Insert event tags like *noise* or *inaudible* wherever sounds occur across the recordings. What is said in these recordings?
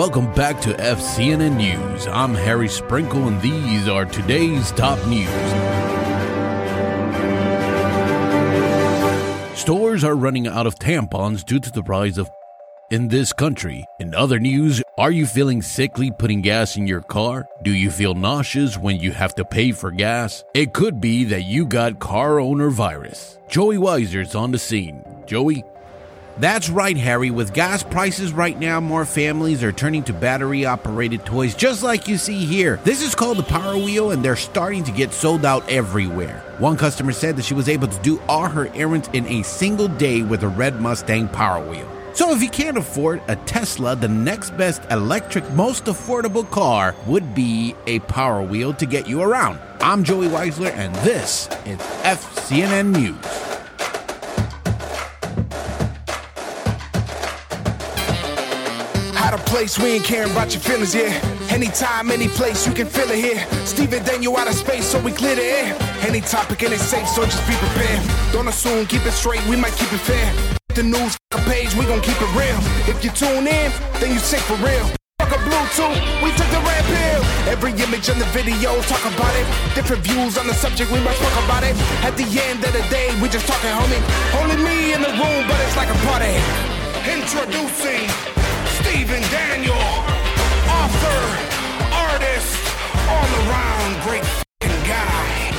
Welcome back to FCNN News. I'm Harry Sprinkle, and these are today's top news. Stores are running out of tampons due to the rise of in this country. In other news, are you feeling sickly putting gas in your car? Do you feel nauseous when you have to pay for gas? It could be that you got car owner virus. Joey Weiser's on the scene. Joey, That's right, Harry. With gas prices right now, more families are turning to battery operated toys just like you see here. This is called the Power Wheel, and they're starting to get sold out everywhere. One customer said that she was able to do all her errands in a single day with a red Mustang Power Wheel. So, if you can't afford a Tesla, the next best electric, most affordable car would be a Power Wheel to get you around. I'm Joey Weisler, and this is FCNN News. Place, we ain't caring about your feelings, yeah. Anytime, any place, you can feel it here. Steven Daniel out of space, so we clear the air. Any topic and it's safe, so just be prepared. Don't assume, keep it straight, we might keep it fair. The news page, we gon' keep it real. If you tune in, then you sick for real. Fuck a Bluetooth, we took the red pill. Every image in the video, talk about it. Different views on the subject, we must talk about it. At the end of the day, we just talking, homie. Only me in the room, but it's like a party. Introducing Steven Daniel, author, artist, all around great guy.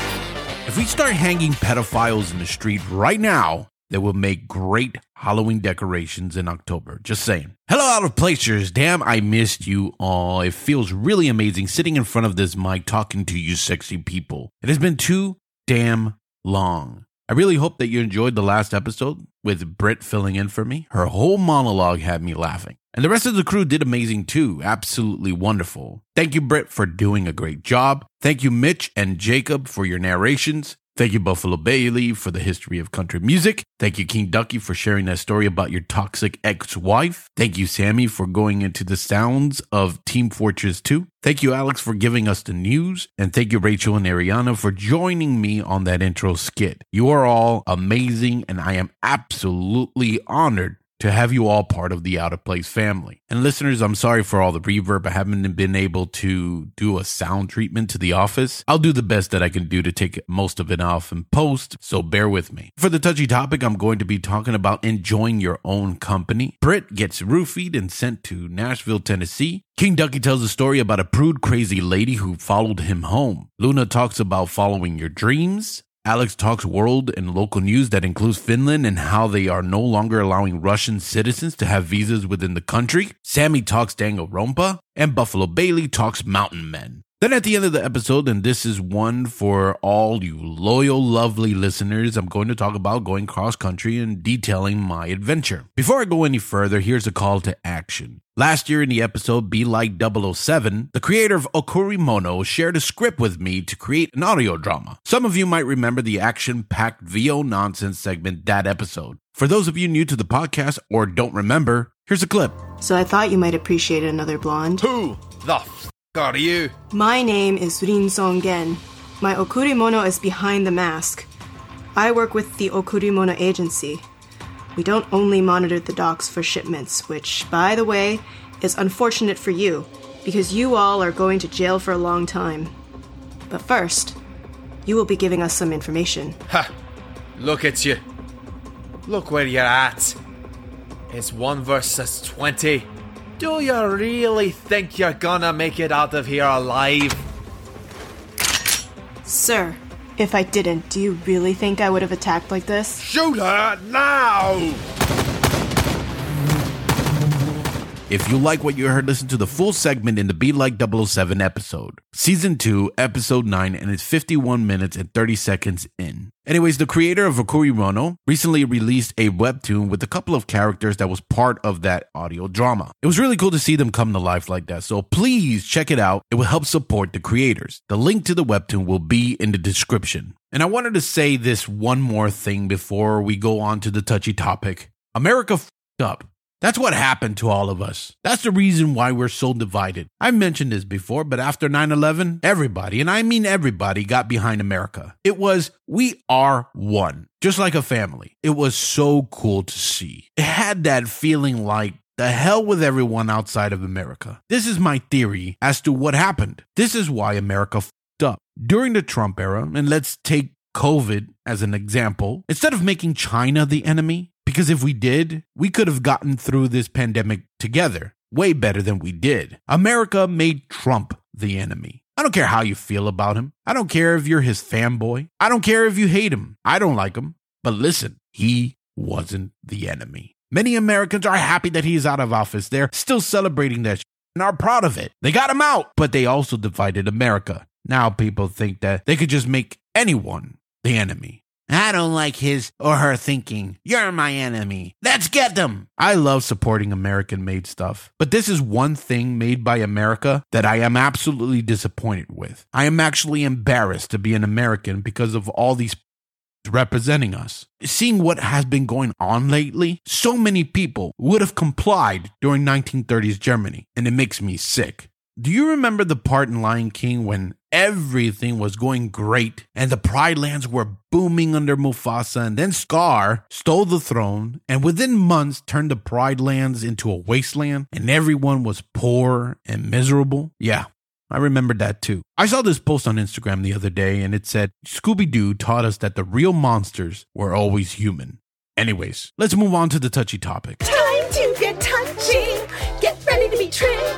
If we start hanging pedophiles in the street right now, they will make great Halloween decorations in October. Just saying. Hello, out of placers. Damn, I missed you all. It feels really amazing sitting in front of this mic talking to you sexy people. It has been too damn long. I really hope that you enjoyed the last episode with Britt filling in for me. Her whole monologue had me laughing. And the rest of the crew did amazing too. Absolutely wonderful. Thank you, Britt, for doing a great job. Thank you, Mitch and Jacob, for your narrations. Thank you, Buffalo Bailey, for the history of country music. Thank you, King Ducky, for sharing that story about your toxic ex wife. Thank you, Sammy, for going into the sounds of Team Fortress 2. Thank you, Alex, for giving us the news. And thank you, Rachel and Ariana, for joining me on that intro skit. You are all amazing, and I am absolutely honored to have you all part of the Out of Place family. And listeners, I'm sorry for all the reverb. I haven't been able to do a sound treatment to the office. I'll do the best that I can do to take most of it off and post, so bear with me. For the touchy topic, I'm going to be talking about enjoying your own company. Britt gets roofied and sent to Nashville, Tennessee. King Ducky tells a story about a prude, crazy lady who followed him home. Luna talks about following your dreams. Alex talks world and local news that includes Finland and how they are no longer allowing Russian citizens to have visas within the country. Sammy talks Danganronpa, and Buffalo Bailey talks mountain men. Then at the end of the episode, and this is one for all you loyal, lovely listeners, I'm going to talk about going cross country and detailing my adventure. Before I go any further, here's a call to action. Last year in the episode Be Like 007, the creator of Okurimono shared a script with me to create an audio drama. Some of you might remember the action packed VO nonsense segment that episode. For those of you new to the podcast or don't remember, here's a clip. So I thought you might appreciate another blonde. Who the f are you? My name is Rin Song-gen. My Okurimono is behind the mask. I work with the Okurimono agency. We don't only monitor the docks for shipments, which, by the way, is unfortunate for you, because you all are going to jail for a long time. But first, you will be giving us some information. Ha! Look at you. Look where you're at. It's 1 versus 20. Do you really think you're gonna make it out of here alive? Sir, if I didn't, do you really think I would have attacked like this? Shoot her now! If you like what you heard, listen to the full segment in the Be Like 007 episode. Season 2, episode 9, and it's 51 minutes and 30 seconds in. Anyways, the creator of Okurimono recently released a webtoon with a couple of characters that was part of that audio drama. It was really cool to see them come to life like that, so please check it out. It will help support the creators. The link to the webtoon will be in the description. And I wanted to say this one more thing before we go on to the touchy topic. America f***ed up. That's what happened to all of us. That's the reason why we're so divided. I've mentioned this before, but after 9 11, everybody, and I mean everybody, got behind America. It was, we are one, just like a family. It was so cool to see. It had that feeling like, The hell with everyone outside of America. This is my theory as to what happened. This is why America fucked up. During the Trump era, and let's take COVID as an example, instead of making China the enemy, because if we did, we could have gotten through this pandemic together way better than we did. America made Trump the enemy. I don't care how you feel about him. I don't care if you're his fanboy. I don't care if you hate him. I don't like him. But listen, he wasn't the enemy. Many Americans are happy that he's out of office. They're still celebrating that and are proud of it. They got him out, but they also divided America. Now people think that they could just make anyone the enemy. I don't like his or her thinking. You're my enemy. Let's get them. I love supporting American made stuff, but this is one thing made by America that I am absolutely disappointed with. I am actually embarrassed to be an American because of all these representing us. Seeing what has been going on lately, so many people would have complied during 1930s Germany, and it makes me sick. Do you remember the part in Lion King when everything was going great and the Pride lands were booming under Mufasa and then Scar stole the throne and within months turned the Pride lands into a wasteland and everyone was poor and miserable? Yeah, I remember that too. I saw this post on Instagram the other day and it said Scooby Doo taught us that the real monsters were always human. Anyways, let's move on to the touchy topic. Time to get touchy. Get ready to be triggered.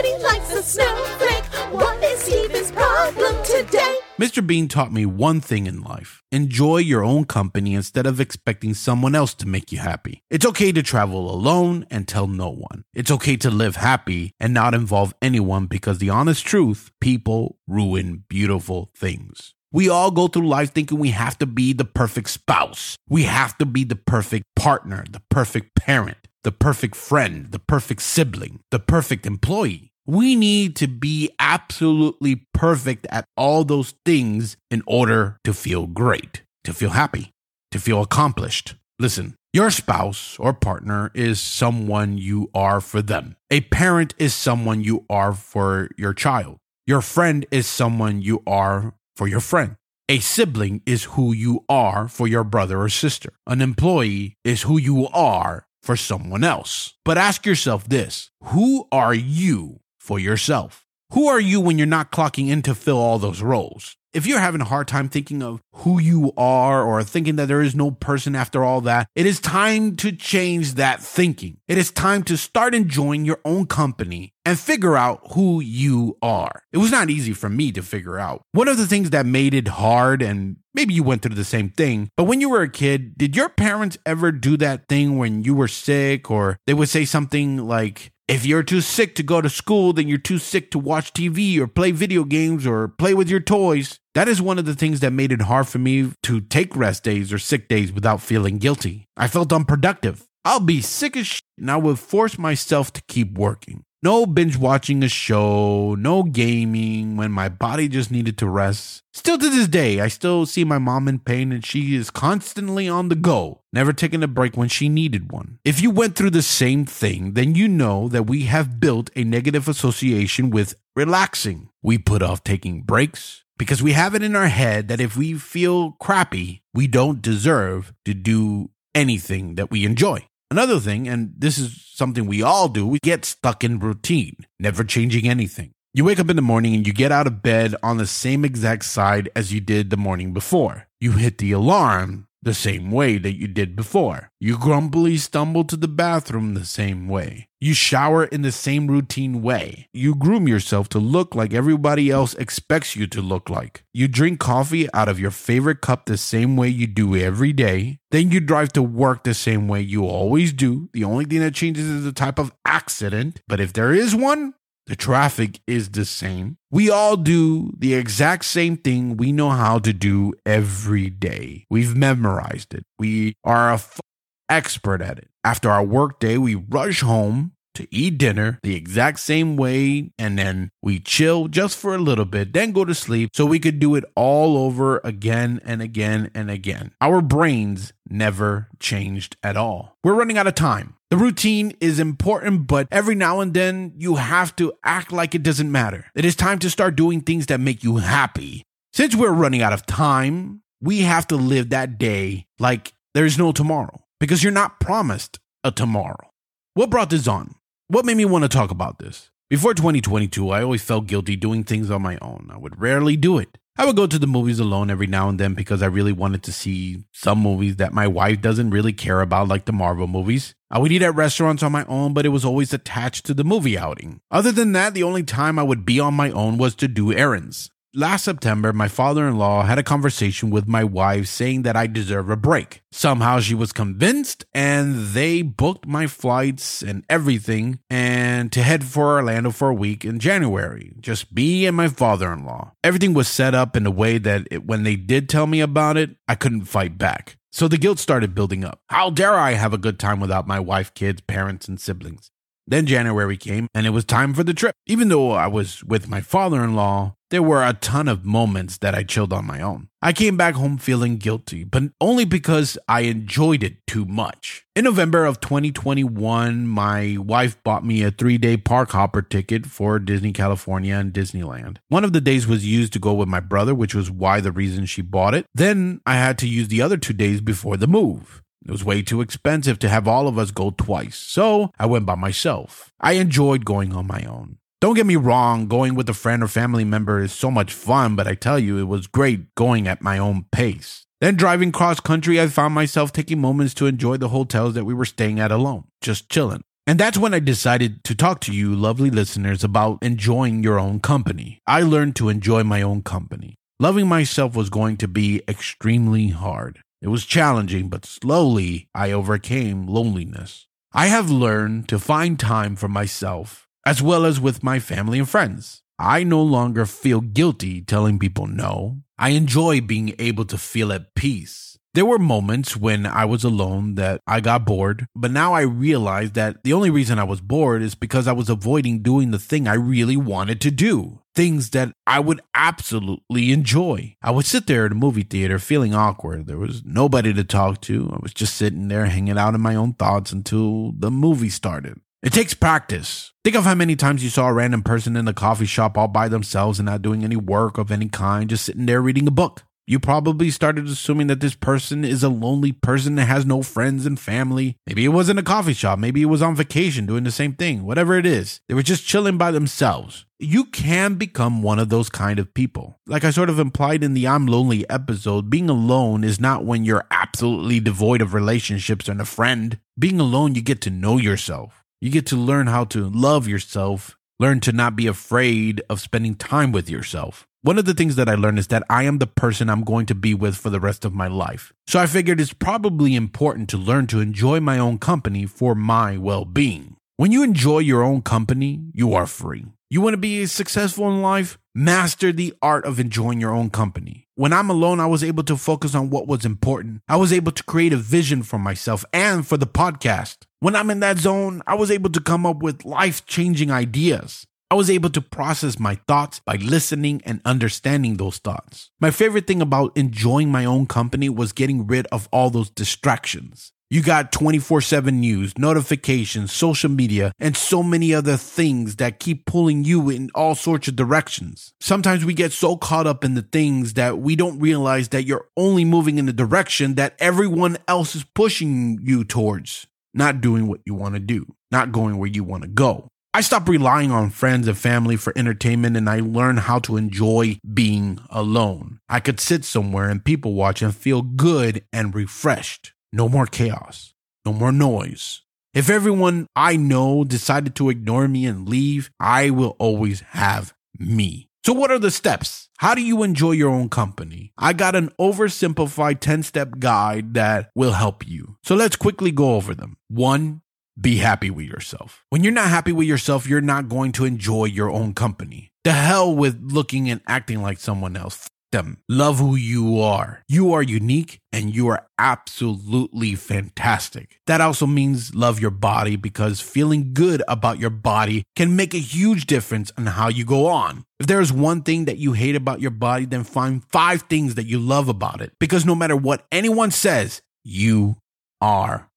Nobody likes a snowflake. What is Steven's problem today? Mr. Bean taught me one thing in life enjoy your own company instead of expecting someone else to make you happy. It's okay to travel alone and tell no one. It's okay to live happy and not involve anyone because the honest truth people ruin beautiful things. We all go through life thinking we have to be the perfect spouse. We have to be the perfect partner, the perfect parent, the perfect friend, the perfect sibling, the perfect employee. We need to be absolutely perfect at all those things in order to feel great, to feel happy, to feel accomplished. Listen, your spouse or partner is someone you are for them. A parent is someone you are for your child. Your friend is someone you are for your friend. A sibling is who you are for your brother or sister. An employee is who you are for someone else. But ask yourself this who are you for yourself. Who are you when you're not clocking in to fill all those roles? If you're having a hard time thinking of who you are or thinking that there is no person after all that, it is time to change that thinking. It is time to start enjoying your own company and figure out who you are. It was not easy for me to figure out. One of the things that made it hard, and maybe you went through the same thing, but when you were a kid, did your parents ever do that thing when you were sick or they would say something like, if you're too sick to go to school, then you're too sick to watch TV or play video games or play with your toys. That is one of the things that made it hard for me to take rest days or sick days without feeling guilty. I felt unproductive. I'll be sick as shit and I would force myself to keep working. No binge watching a show, no gaming when my body just needed to rest. Still to this day, I still see my mom in pain and she is constantly on the go, never taking a break when she needed one. If you went through the same thing, then you know that we have built a negative association with relaxing. We put off taking breaks because we have it in our head that if we feel crappy, we don't deserve to do anything that we enjoy. Another thing, and this is something we all do, we get stuck in routine, never changing anything. You wake up in the morning and you get out of bed on the same exact side as you did the morning before. You hit the alarm the same way that you did before. You grumpily stumble to the bathroom the same way. You shower in the same routine way. You groom yourself to look like everybody else expects you to look like. You drink coffee out of your favorite cup the same way you do every day. Then you drive to work the same way you always do. The only thing that changes is the type of accident. But if there is one, the traffic is the same. We all do the exact same thing we know how to do every day. We've memorized it. We are a f- expert at it. After our workday, we rush home to eat dinner the exact same way and then we chill just for a little bit, then go to sleep so we could do it all over again and again and again. Our brains never changed at all. We're running out of time. The routine is important, but every now and then you have to act like it doesn't matter. It is time to start doing things that make you happy. Since we're running out of time, we have to live that day like there's no tomorrow because you're not promised a tomorrow. What brought this on? What made me want to talk about this? Before 2022, I always felt guilty doing things on my own. I would rarely do it. I would go to the movies alone every now and then because I really wanted to see some movies that my wife doesn't really care about, like the Marvel movies. I would eat at restaurants on my own, but it was always attached to the movie outing. Other than that, the only time I would be on my own was to do errands. Last September, my father in law had a conversation with my wife saying that I deserve a break. Somehow she was convinced, and they booked my flights and everything, and to head for Orlando for a week in January. Just me and my father in law. Everything was set up in a way that it, when they did tell me about it, I couldn't fight back. So the guilt started building up. How dare I have a good time without my wife, kids, parents, and siblings? Then January came and it was time for the trip. Even though I was with my father in law, there were a ton of moments that I chilled on my own. I came back home feeling guilty, but only because I enjoyed it too much. In November of 2021, my wife bought me a three day park hopper ticket for Disney California and Disneyland. One of the days was used to go with my brother, which was why the reason she bought it. Then I had to use the other two days before the move. It was way too expensive to have all of us go twice, so I went by myself. I enjoyed going on my own. Don't get me wrong, going with a friend or family member is so much fun, but I tell you, it was great going at my own pace. Then driving cross country, I found myself taking moments to enjoy the hotels that we were staying at alone, just chilling. And that's when I decided to talk to you, lovely listeners, about enjoying your own company. I learned to enjoy my own company. Loving myself was going to be extremely hard. It was challenging, but slowly I overcame loneliness. I have learned to find time for myself as well as with my family and friends. I no longer feel guilty telling people no. I enjoy being able to feel at peace. There were moments when I was alone that I got bored, but now I realize that the only reason I was bored is because I was avoiding doing the thing I really wanted to do. Things that I would absolutely enjoy. I would sit there at a movie theater feeling awkward. There was nobody to talk to. I was just sitting there hanging out in my own thoughts until the movie started. It takes practice. Think of how many times you saw a random person in the coffee shop all by themselves and not doing any work of any kind, just sitting there reading a book. You probably started assuming that this person is a lonely person that has no friends and family. Maybe it was in a coffee shop. Maybe it was on vacation doing the same thing. Whatever it is, they were just chilling by themselves. You can become one of those kind of people. Like I sort of implied in the I'm Lonely episode, being alone is not when you're absolutely devoid of relationships and a friend. Being alone, you get to know yourself. You get to learn how to love yourself, learn to not be afraid of spending time with yourself. One of the things that I learned is that I am the person I'm going to be with for the rest of my life. So I figured it's probably important to learn to enjoy my own company for my well being. When you enjoy your own company, you are free. You want to be successful in life? Master the art of enjoying your own company. When I'm alone, I was able to focus on what was important. I was able to create a vision for myself and for the podcast. When I'm in that zone, I was able to come up with life changing ideas. I was able to process my thoughts by listening and understanding those thoughts. My favorite thing about enjoying my own company was getting rid of all those distractions. You got 24 7 news, notifications, social media, and so many other things that keep pulling you in all sorts of directions. Sometimes we get so caught up in the things that we don't realize that you're only moving in the direction that everyone else is pushing you towards, not doing what you want to do, not going where you want to go. I stopped relying on friends and family for entertainment and I learned how to enjoy being alone. I could sit somewhere and people watch and feel good and refreshed. No more chaos. No more noise. If everyone I know decided to ignore me and leave, I will always have me. So, what are the steps? How do you enjoy your own company? I got an oversimplified 10 step guide that will help you. So, let's quickly go over them. One, be happy with yourself. When you're not happy with yourself, you're not going to enjoy your own company. The hell with looking and acting like someone else them. Love who you are. You are unique and you are absolutely fantastic. That also means love your body because feeling good about your body can make a huge difference on how you go on. If there's one thing that you hate about your body, then find five things that you love about it because no matter what anyone says, you are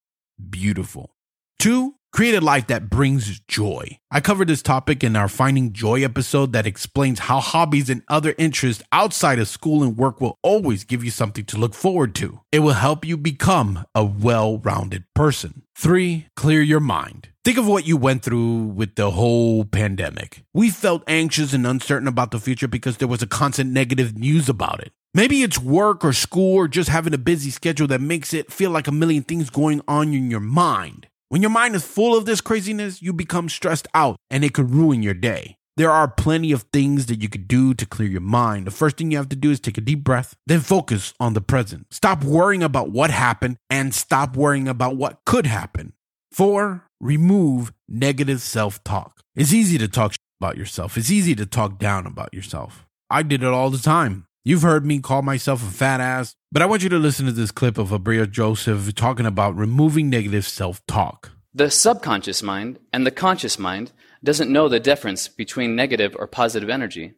beautiful. Two, Create a life that brings joy. I covered this topic in our Finding Joy episode that explains how hobbies and other interests outside of school and work will always give you something to look forward to. It will help you become a well rounded person. Three, clear your mind. Think of what you went through with the whole pandemic. We felt anxious and uncertain about the future because there was a constant negative news about it. Maybe it's work or school or just having a busy schedule that makes it feel like a million things going on in your mind. When your mind is full of this craziness, you become stressed out and it could ruin your day. There are plenty of things that you could do to clear your mind. The first thing you have to do is take a deep breath, then focus on the present. Stop worrying about what happened and stop worrying about what could happen. Four, remove negative self talk. It's easy to talk about yourself, it's easy to talk down about yourself. I did it all the time. You've heard me call myself a fat ass, but I want you to listen to this clip of Abria Joseph talking about removing negative self talk. The subconscious mind and the conscious mind doesn't know the difference between negative or positive energy.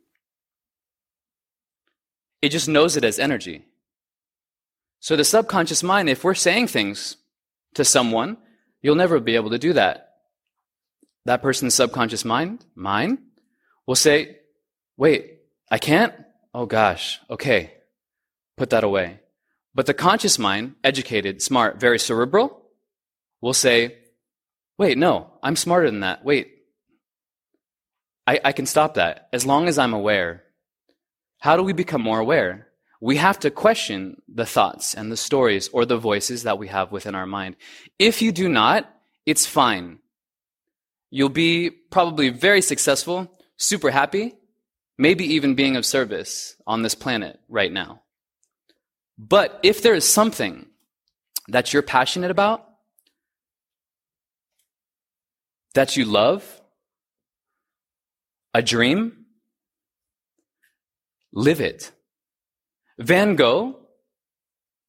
It just knows it as energy. So the subconscious mind, if we're saying things to someone, you'll never be able to do that. That person's subconscious mind, mine, will say, wait, I can't? Oh gosh, okay, put that away. But the conscious mind, educated, smart, very cerebral, will say, wait, no, I'm smarter than that. Wait, I, I can stop that as long as I'm aware. How do we become more aware? We have to question the thoughts and the stories or the voices that we have within our mind. If you do not, it's fine. You'll be probably very successful, super happy, maybe even being of service on this planet right now. But if there is something that you're passionate about, that you love, a dream, live it. Van Gogh,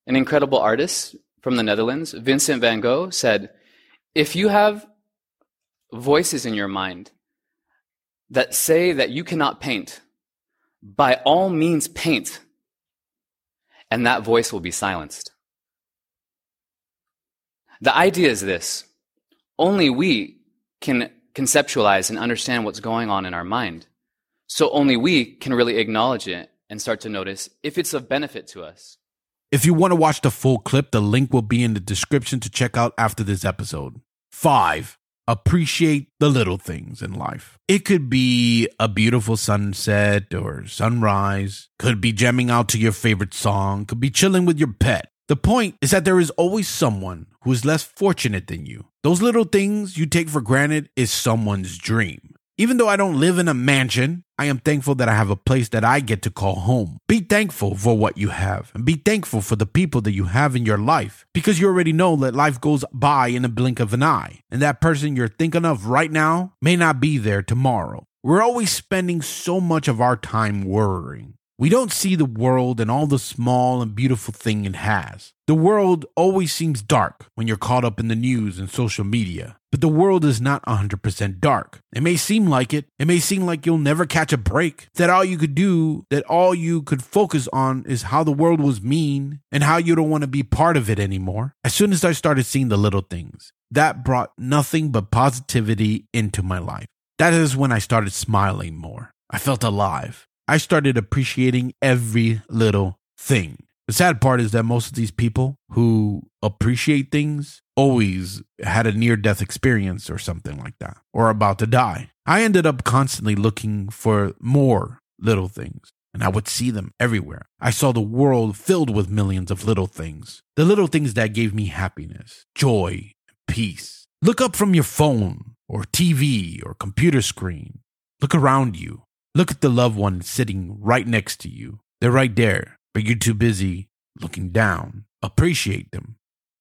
an incredible artist from the Netherlands, Vincent van Gogh, said, If you have voices in your mind that say that you cannot paint, by all means paint, and that voice will be silenced. The idea is this only we can conceptualize and understand what's going on in our mind. So only we can really acknowledge it and start to notice if it's of benefit to us. If you want to watch the full clip, the link will be in the description to check out after this episode. Five, appreciate the little things in life. It could be a beautiful sunset or sunrise, could be jamming out to your favorite song, could be chilling with your pet. The point is that there is always someone who is less fortunate than you. Those little things you take for granted is someone's dream. Even though I don't live in a mansion, I am thankful that I have a place that I get to call home. Be thankful for what you have and be thankful for the people that you have in your life because you already know that life goes by in a blink of an eye and that person you're thinking of right now may not be there tomorrow. We're always spending so much of our time worrying. We don't see the world and all the small and beautiful thing it has. The world always seems dark when you're caught up in the news and social media. But the world is not 100% dark. It may seem like it. It may seem like you'll never catch a break. That all you could do, that all you could focus on is how the world was mean and how you don't want to be part of it anymore. As soon as I started seeing the little things, that brought nothing but positivity into my life. That is when I started smiling more. I felt alive. I started appreciating every little thing. The sad part is that most of these people who appreciate things always had a near death experience or something like that, or about to die. I ended up constantly looking for more little things, and I would see them everywhere. I saw the world filled with millions of little things. The little things that gave me happiness, joy, peace. Look up from your phone, or TV, or computer screen. Look around you. Look at the loved one sitting right next to you. They're right there, but you're too busy looking down. Appreciate them.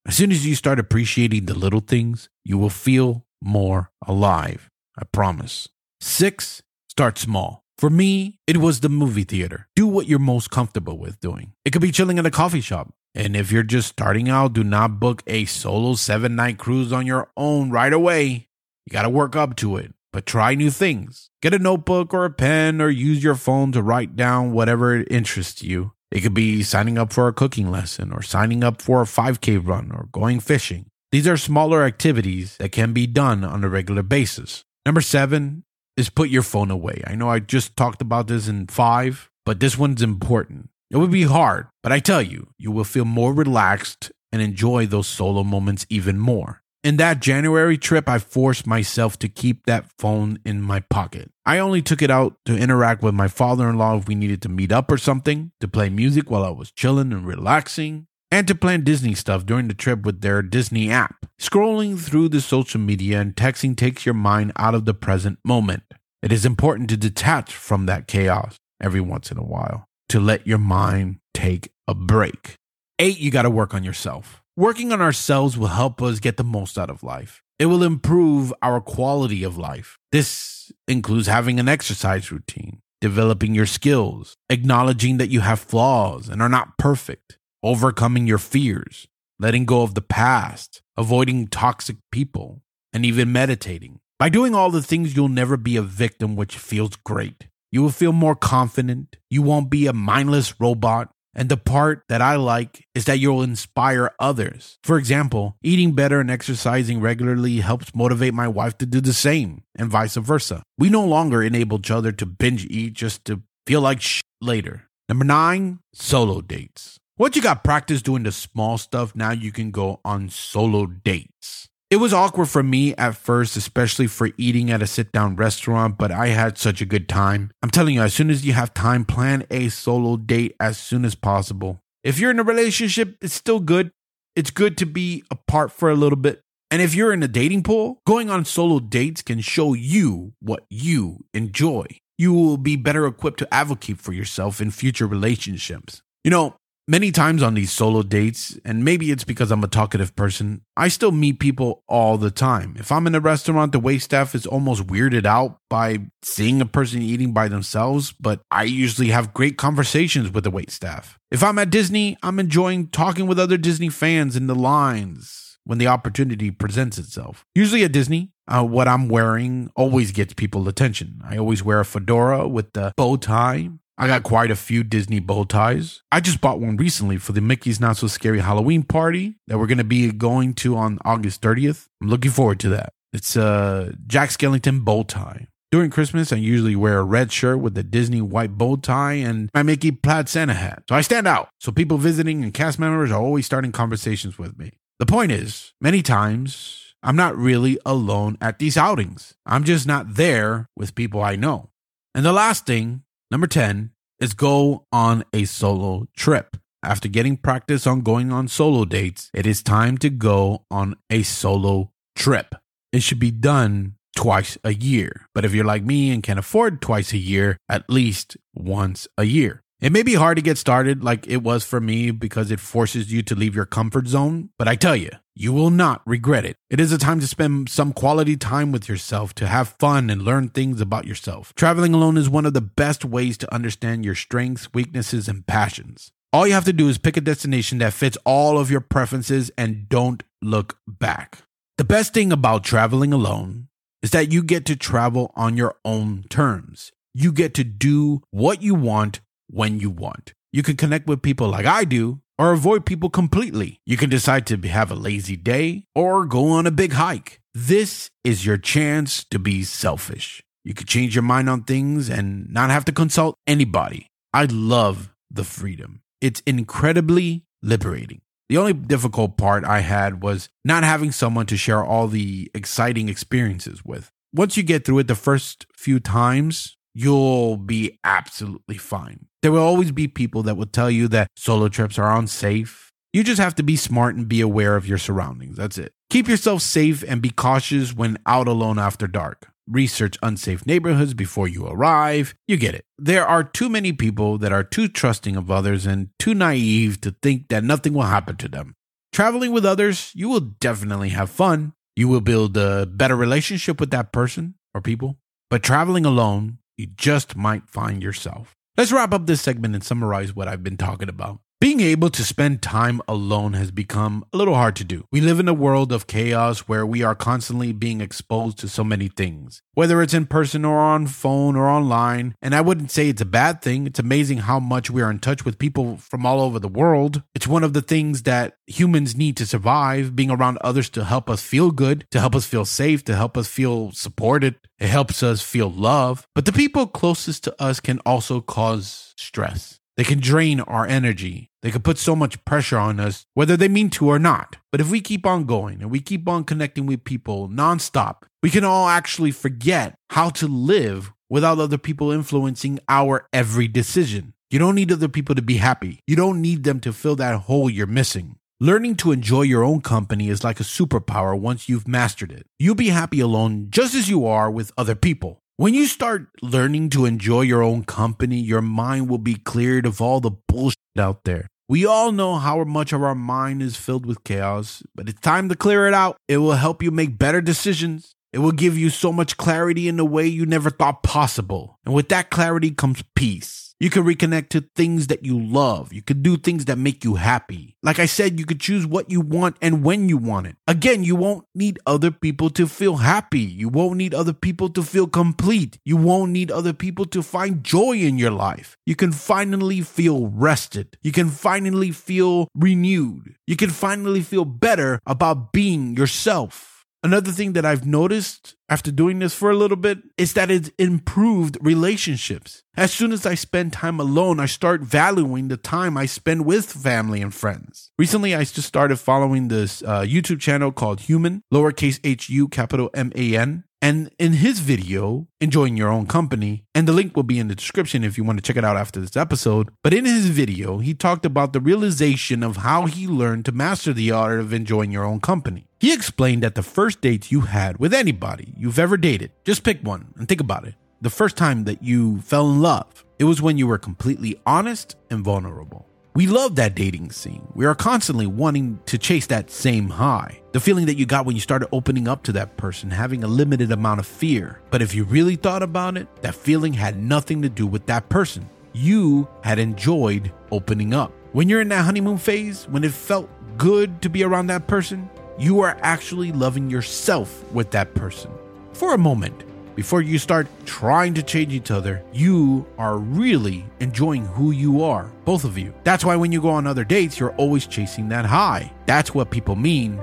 As soon as you start appreciating the little things, you will feel more alive. I promise. Six, start small. For me, it was the movie theater. Do what you're most comfortable with doing. It could be chilling at a coffee shop. And if you're just starting out, do not book a solo seven night cruise on your own right away. You got to work up to it but try new things. Get a notebook or a pen or use your phone to write down whatever interests you. It could be signing up for a cooking lesson or signing up for a 5K run or going fishing. These are smaller activities that can be done on a regular basis. Number seven is put your phone away. I know I just talked about this in five, but this one's important. It would be hard, but I tell you, you will feel more relaxed and enjoy those solo moments even more. In that January trip, I forced myself to keep that phone in my pocket. I only took it out to interact with my father in law if we needed to meet up or something, to play music while I was chilling and relaxing, and to plan Disney stuff during the trip with their Disney app. Scrolling through the social media and texting takes your mind out of the present moment. It is important to detach from that chaos every once in a while, to let your mind take a break. Eight, you got to work on yourself. Working on ourselves will help us get the most out of life. It will improve our quality of life. This includes having an exercise routine, developing your skills, acknowledging that you have flaws and are not perfect, overcoming your fears, letting go of the past, avoiding toxic people, and even meditating. By doing all the things, you'll never be a victim, which feels great. You will feel more confident. You won't be a mindless robot. And the part that I like is that you'll inspire others. For example, eating better and exercising regularly helps motivate my wife to do the same, and vice versa. We no longer enable each other to binge eat just to feel like shit later. Number nine, solo dates. Once you got practice doing the small stuff, now you can go on solo dates. It was awkward for me at first, especially for eating at a sit down restaurant, but I had such a good time. I'm telling you, as soon as you have time, plan a solo date as soon as possible. If you're in a relationship, it's still good. It's good to be apart for a little bit. And if you're in a dating pool, going on solo dates can show you what you enjoy. You will be better equipped to advocate for yourself in future relationships. You know, Many times on these solo dates, and maybe it's because I'm a talkative person, I still meet people all the time. If I'm in a restaurant, the wait staff is almost weirded out by seeing a person eating by themselves, but I usually have great conversations with the wait staff. If I'm at Disney, I'm enjoying talking with other Disney fans in the lines when the opportunity presents itself. Usually at Disney, uh, what I'm wearing always gets people attention. I always wear a fedora with the bow tie I got quite a few Disney bow ties. I just bought one recently for the Mickey's Not So Scary Halloween party that we're going to be going to on August 30th. I'm looking forward to that. It's a Jack Skellington bow tie. During Christmas, I usually wear a red shirt with a Disney white bow tie and my Mickey plaid Santa hat. So I stand out. So people visiting and cast members are always starting conversations with me. The point is, many times I'm not really alone at these outings. I'm just not there with people I know. And the last thing Number 10 is go on a solo trip. After getting practice on going on solo dates, it is time to go on a solo trip. It should be done twice a year. But if you're like me and can afford twice a year, at least once a year. It may be hard to get started like it was for me because it forces you to leave your comfort zone, but I tell you, you will not regret it. It is a time to spend some quality time with yourself, to have fun and learn things about yourself. Traveling alone is one of the best ways to understand your strengths, weaknesses, and passions. All you have to do is pick a destination that fits all of your preferences and don't look back. The best thing about traveling alone is that you get to travel on your own terms. You get to do what you want when you want. You can connect with people like I do or avoid people completely. You can decide to have a lazy day or go on a big hike. This is your chance to be selfish. You could change your mind on things and not have to consult anybody. I love the freedom. It's incredibly liberating. The only difficult part I had was not having someone to share all the exciting experiences with. Once you get through it the first few times, you'll be absolutely fine. There will always be people that will tell you that solo trips are unsafe. You just have to be smart and be aware of your surroundings. That's it. Keep yourself safe and be cautious when out alone after dark. Research unsafe neighborhoods before you arrive. You get it. There are too many people that are too trusting of others and too naive to think that nothing will happen to them. Traveling with others, you will definitely have fun. You will build a better relationship with that person or people. But traveling alone, you just might find yourself. Let's wrap up this segment and summarize what I've been talking about. Being able to spend time alone has become a little hard to do. We live in a world of chaos where we are constantly being exposed to so many things, whether it's in person or on phone or online. And I wouldn't say it's a bad thing. It's amazing how much we are in touch with people from all over the world. It's one of the things that humans need to survive, being around others to help us feel good, to help us feel safe, to help us feel supported. It helps us feel love. But the people closest to us can also cause stress. They can drain our energy. They can put so much pressure on us, whether they mean to or not. But if we keep on going and we keep on connecting with people nonstop, we can all actually forget how to live without other people influencing our every decision. You don't need other people to be happy. You don't need them to fill that hole you're missing. Learning to enjoy your own company is like a superpower once you've mastered it. You'll be happy alone just as you are with other people. When you start learning to enjoy your own company, your mind will be cleared of all the bullshit out there. We all know how much of our mind is filled with chaos, but it's time to clear it out. It will help you make better decisions. It will give you so much clarity in a way you never thought possible. And with that clarity comes peace. You can reconnect to things that you love. You can do things that make you happy. Like I said, you could choose what you want and when you want it. Again, you won't need other people to feel happy. You won't need other people to feel complete. You won't need other people to find joy in your life. You can finally feel rested. You can finally feel renewed. You can finally feel better about being yourself. Another thing that I've noticed after doing this for a little bit is that it's improved relationships. As soon as I spend time alone, I start valuing the time I spend with family and friends. Recently, I just started following this uh, YouTube channel called Human, lowercase h u, capital M A N. And in his video, Enjoying Your Own Company, and the link will be in the description if you want to check it out after this episode. But in his video, he talked about the realization of how he learned to master the art of enjoying your own company. He explained that the first dates you had with anybody you've ever dated, just pick one and think about it. The first time that you fell in love, it was when you were completely honest and vulnerable. We love that dating scene. We are constantly wanting to chase that same high. The feeling that you got when you started opening up to that person, having a limited amount of fear. But if you really thought about it, that feeling had nothing to do with that person. You had enjoyed opening up. When you're in that honeymoon phase, when it felt good to be around that person, you are actually loving yourself with that person. For a moment, before you start trying to change each other, you are really enjoying who you are, both of you. That's why when you go on other dates, you're always chasing that high. That's what people mean.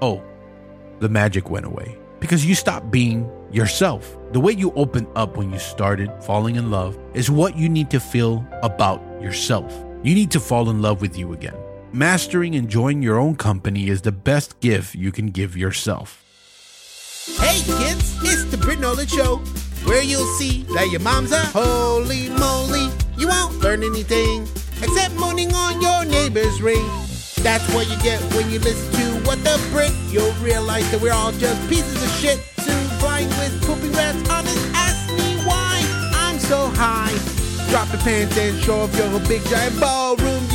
Oh, the magic went away. Because you stopped being yourself. The way you opened up when you started falling in love is what you need to feel about yourself. You need to fall in love with you again. Mastering and enjoying your own company is the best gift you can give yourself. Hey kids, it's the Britt Nolan Show, where you'll see that your mom's a holy moly. You won't learn anything except moaning on your neighbor's ring. That's what you get when you listen to What the Britt. You'll realize that we're all just pieces of shit, soon flying with pooping rats on it. Ask me why I'm so high. Drop the pants and show off your big giant ballroom.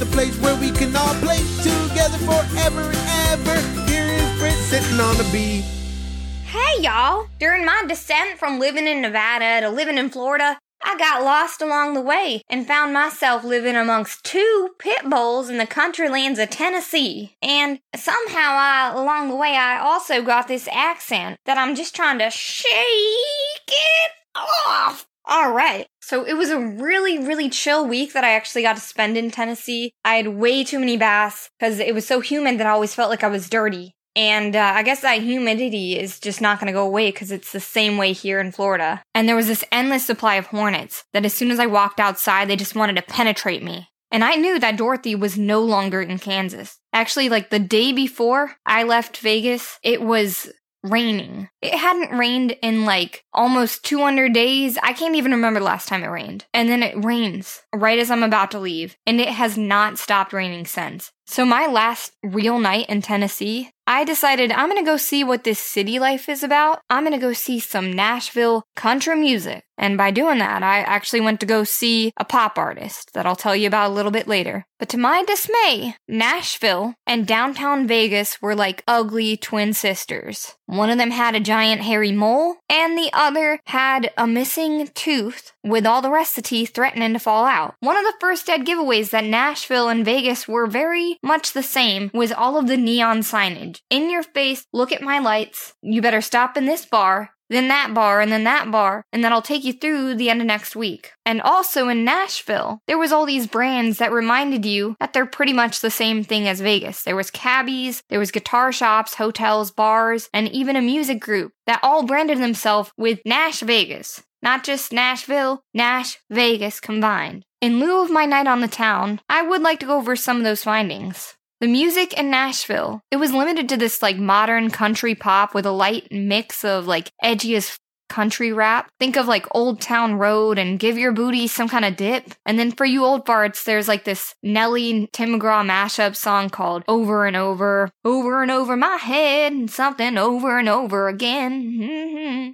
The place where we can all play together forever and ever. Here is Britt sitting on a bee. Hey y'all! During my descent from living in Nevada to living in Florida, I got lost along the way and found myself living amongst two pit bulls in the country lands of Tennessee. And somehow I, along the way, I also got this accent that I'm just trying to shake it off. Alright, so it was a really, really chill week that I actually got to spend in Tennessee. I had way too many baths because it was so humid that I always felt like I was dirty. And uh, I guess that humidity is just not going to go away because it's the same way here in Florida. And there was this endless supply of hornets that as soon as I walked outside, they just wanted to penetrate me. And I knew that Dorothy was no longer in Kansas. Actually, like the day before I left Vegas, it was raining. It hadn't rained in like almost 200 days. I can't even remember the last time it rained. And then it rains right as I'm about to leave. And it has not stopped raining since. So, my last real night in Tennessee, I decided I'm gonna go see what this city life is about. I'm gonna go see some Nashville country music. And by doing that, I actually went to go see a pop artist that I'll tell you about a little bit later. But to my dismay, Nashville and downtown Vegas were like ugly twin sisters. One of them had a giant hairy mole, and the other had a missing tooth with all the rest of the teeth threatening to fall out. One of the first dead giveaways that Nashville and Vegas were very much the same was all of the neon signage. In your face, look at my lights. You better stop in this bar then that bar, and then that bar, and that'll take you through the end of next week. And also in Nashville, there was all these brands that reminded you that they're pretty much the same thing as Vegas. There was cabbies, there was guitar shops, hotels, bars, and even a music group that all branded themselves with Nash Vegas. Not just Nashville, Nash Vegas combined. In lieu of my night on the town, I would like to go over some of those findings. The music in Nashville, it was limited to this like modern country pop with a light mix of like edgy as country rap. Think of like Old Town Road and Give Your Booty Some Kind of Dip. And then for you old farts, there's like this Nelly Tim McGraw mashup song called Over and Over, Over and Over My Head, and something over and over again. Mm-hmm.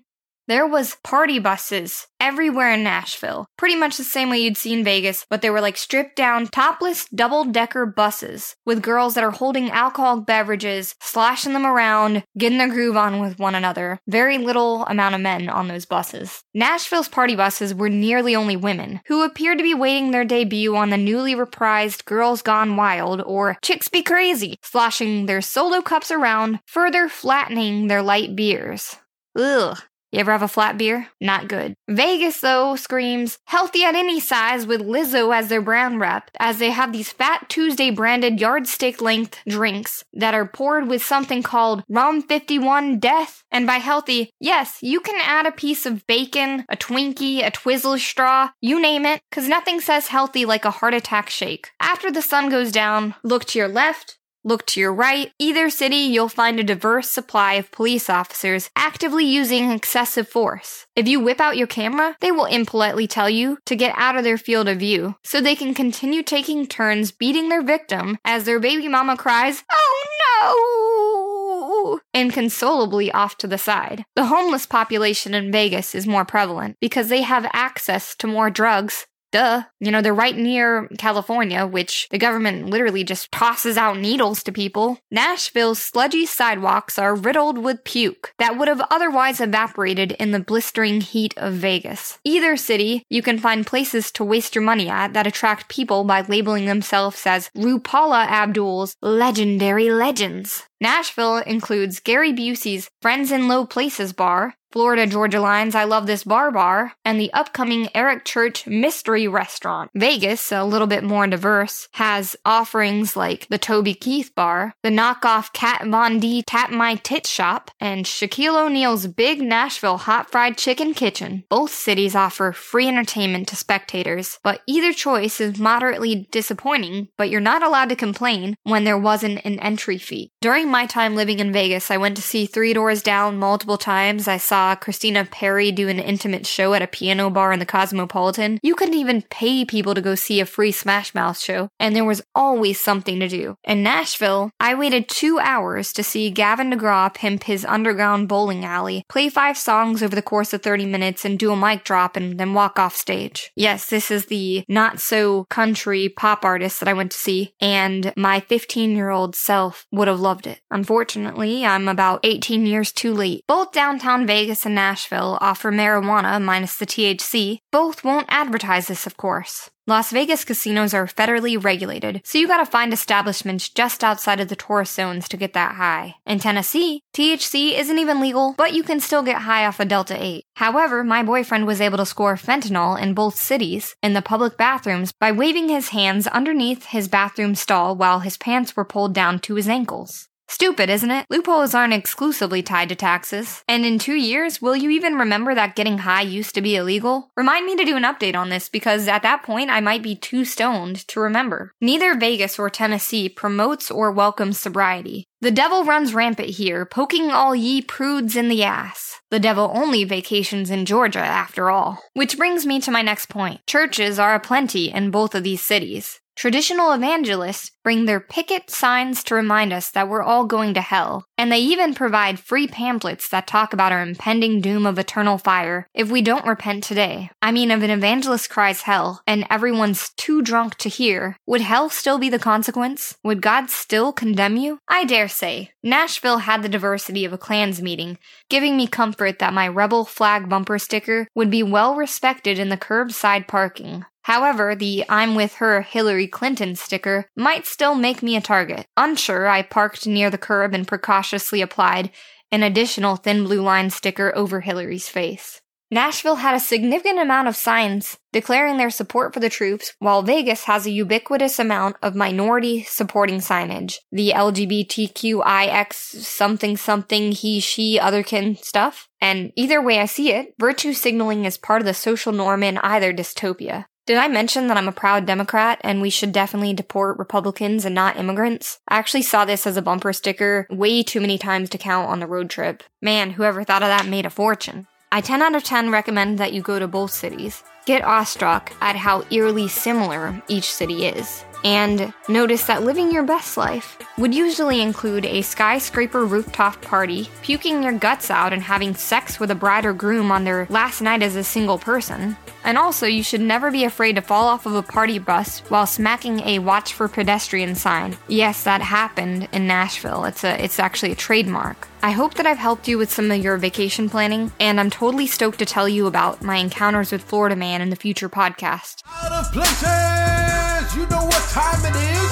There was party buses everywhere in Nashville. Pretty much the same way you'd see in Vegas, but they were like stripped down, topless double-decker buses with girls that are holding alcoholic beverages, slashing them around, getting their groove on with one another. Very little amount of men on those buses. Nashville's party buses were nearly only women, who appeared to be waiting their debut on the newly reprised Girls Gone Wild or Chicks Be Crazy, sloshing their solo cups around, further flattening their light beers. Ugh. You ever have a flat beer? Not good. Vegas, though, screams healthy at any size with Lizzo as their brand rep, as they have these Fat Tuesday branded yardstick length drinks that are poured with something called Rum 51 Death. And by healthy, yes, you can add a piece of bacon, a Twinkie, a Twizzler straw, you name it, because nothing says healthy like a heart attack shake. After the sun goes down, look to your left, Look to your right. Either city, you'll find a diverse supply of police officers actively using excessive force. If you whip out your camera, they will impolitely tell you to get out of their field of view so they can continue taking turns beating their victim as their baby mama cries, Oh no! inconsolably off to the side. The homeless population in Vegas is more prevalent because they have access to more drugs Duh. You know, they're right near California, which the government literally just tosses out needles to people. Nashville's sludgy sidewalks are riddled with puke that would have otherwise evaporated in the blistering heat of Vegas. Either city, you can find places to waste your money at that attract people by labeling themselves as RuPaula Abdul's legendary legends. Nashville includes Gary Busey's Friends in Low Places bar, Florida Georgia Line's I Love This Bar Bar, and the upcoming Eric Church Mystery Restaurant. Vegas, a little bit more diverse, has offerings like the Toby Keith Bar, the knockoff Kat Von D Tap My Tit Shop, and Shaquille O'Neal's Big Nashville Hot Fried Chicken Kitchen. Both cities offer free entertainment to spectators, but either choice is moderately disappointing, but you're not allowed to complain when there wasn't an entry fee. During my time living in Vegas, I went to see Three Doors Down multiple times. I saw Christina Perri do an intimate show at a piano bar in the Cosmopolitan. You couldn't even pay people to go see a free Smash Mouth show, and there was always something to do. In Nashville, I waited two hours to see Gavin DeGraw pimp his underground bowling alley, play five songs over the course of 30 minutes, and do a mic drop and then walk off stage. Yes, this is the not so country pop artist that I went to see, and my 15 year old self would have loved it. Unfortunately, I'm about 18 years too late. Both downtown Vegas and Nashville offer marijuana minus the THC. Both won't advertise this, of course. Las Vegas casinos are federally regulated, so you gotta find establishments just outside of the tourist zones to get that high. In Tennessee, THC isn't even legal, but you can still get high off a Delta 8. However, my boyfriend was able to score fentanyl in both cities in the public bathrooms by waving his hands underneath his bathroom stall while his pants were pulled down to his ankles. Stupid, isn't it? Loopholes aren't exclusively tied to taxes. And in two years, will you even remember that getting high used to be illegal? Remind me to do an update on this because at that point I might be too stoned to remember. Neither Vegas or Tennessee promotes or welcomes sobriety. The devil runs rampant here, poking all ye prudes in the ass. The devil only vacations in Georgia, after all. Which brings me to my next point. Churches are aplenty in both of these cities. Traditional evangelists bring their picket signs to remind us that we're all going to hell, and they even provide free pamphlets that talk about our impending doom of eternal fire if we don't repent today. I mean, if an evangelist cries hell and everyone's too drunk to hear, would hell still be the consequence? Would God still condemn you? I dare say. Nashville had the diversity of a Klans meeting, giving me comfort that my rebel flag bumper sticker would be well respected in the curbside parking. However, the I'm with her Hillary Clinton sticker might still make me a target. Unsure, I parked near the curb and precautiously applied an additional thin blue line sticker over Hillary's face. Nashville had a significant amount of signs declaring their support for the troops, while Vegas has a ubiquitous amount of minority supporting signage. The LGBTQIX something something he, she, otherkin stuff. And either way I see it, virtue signaling is part of the social norm in either dystopia. Did I mention that I'm a proud Democrat and we should definitely deport Republicans and not immigrants? I actually saw this as a bumper sticker way too many times to count on the road trip. Man, whoever thought of that made a fortune. I 10 out of 10 recommend that you go to both cities. Get awestruck at how eerily similar each city is. And notice that living your best life would usually include a skyscraper rooftop party, puking your guts out and having sex with a bride or groom on their last night as a single person. And also, you should never be afraid to fall off of a party bus while smacking a watch for pedestrian sign. Yes, that happened in Nashville. It's a it's actually a trademark. I hope that I've helped you with some of your vacation planning, and I'm totally stoked to tell you about my encounters with Florida Man in the future podcast. Out of places, you know what time it is.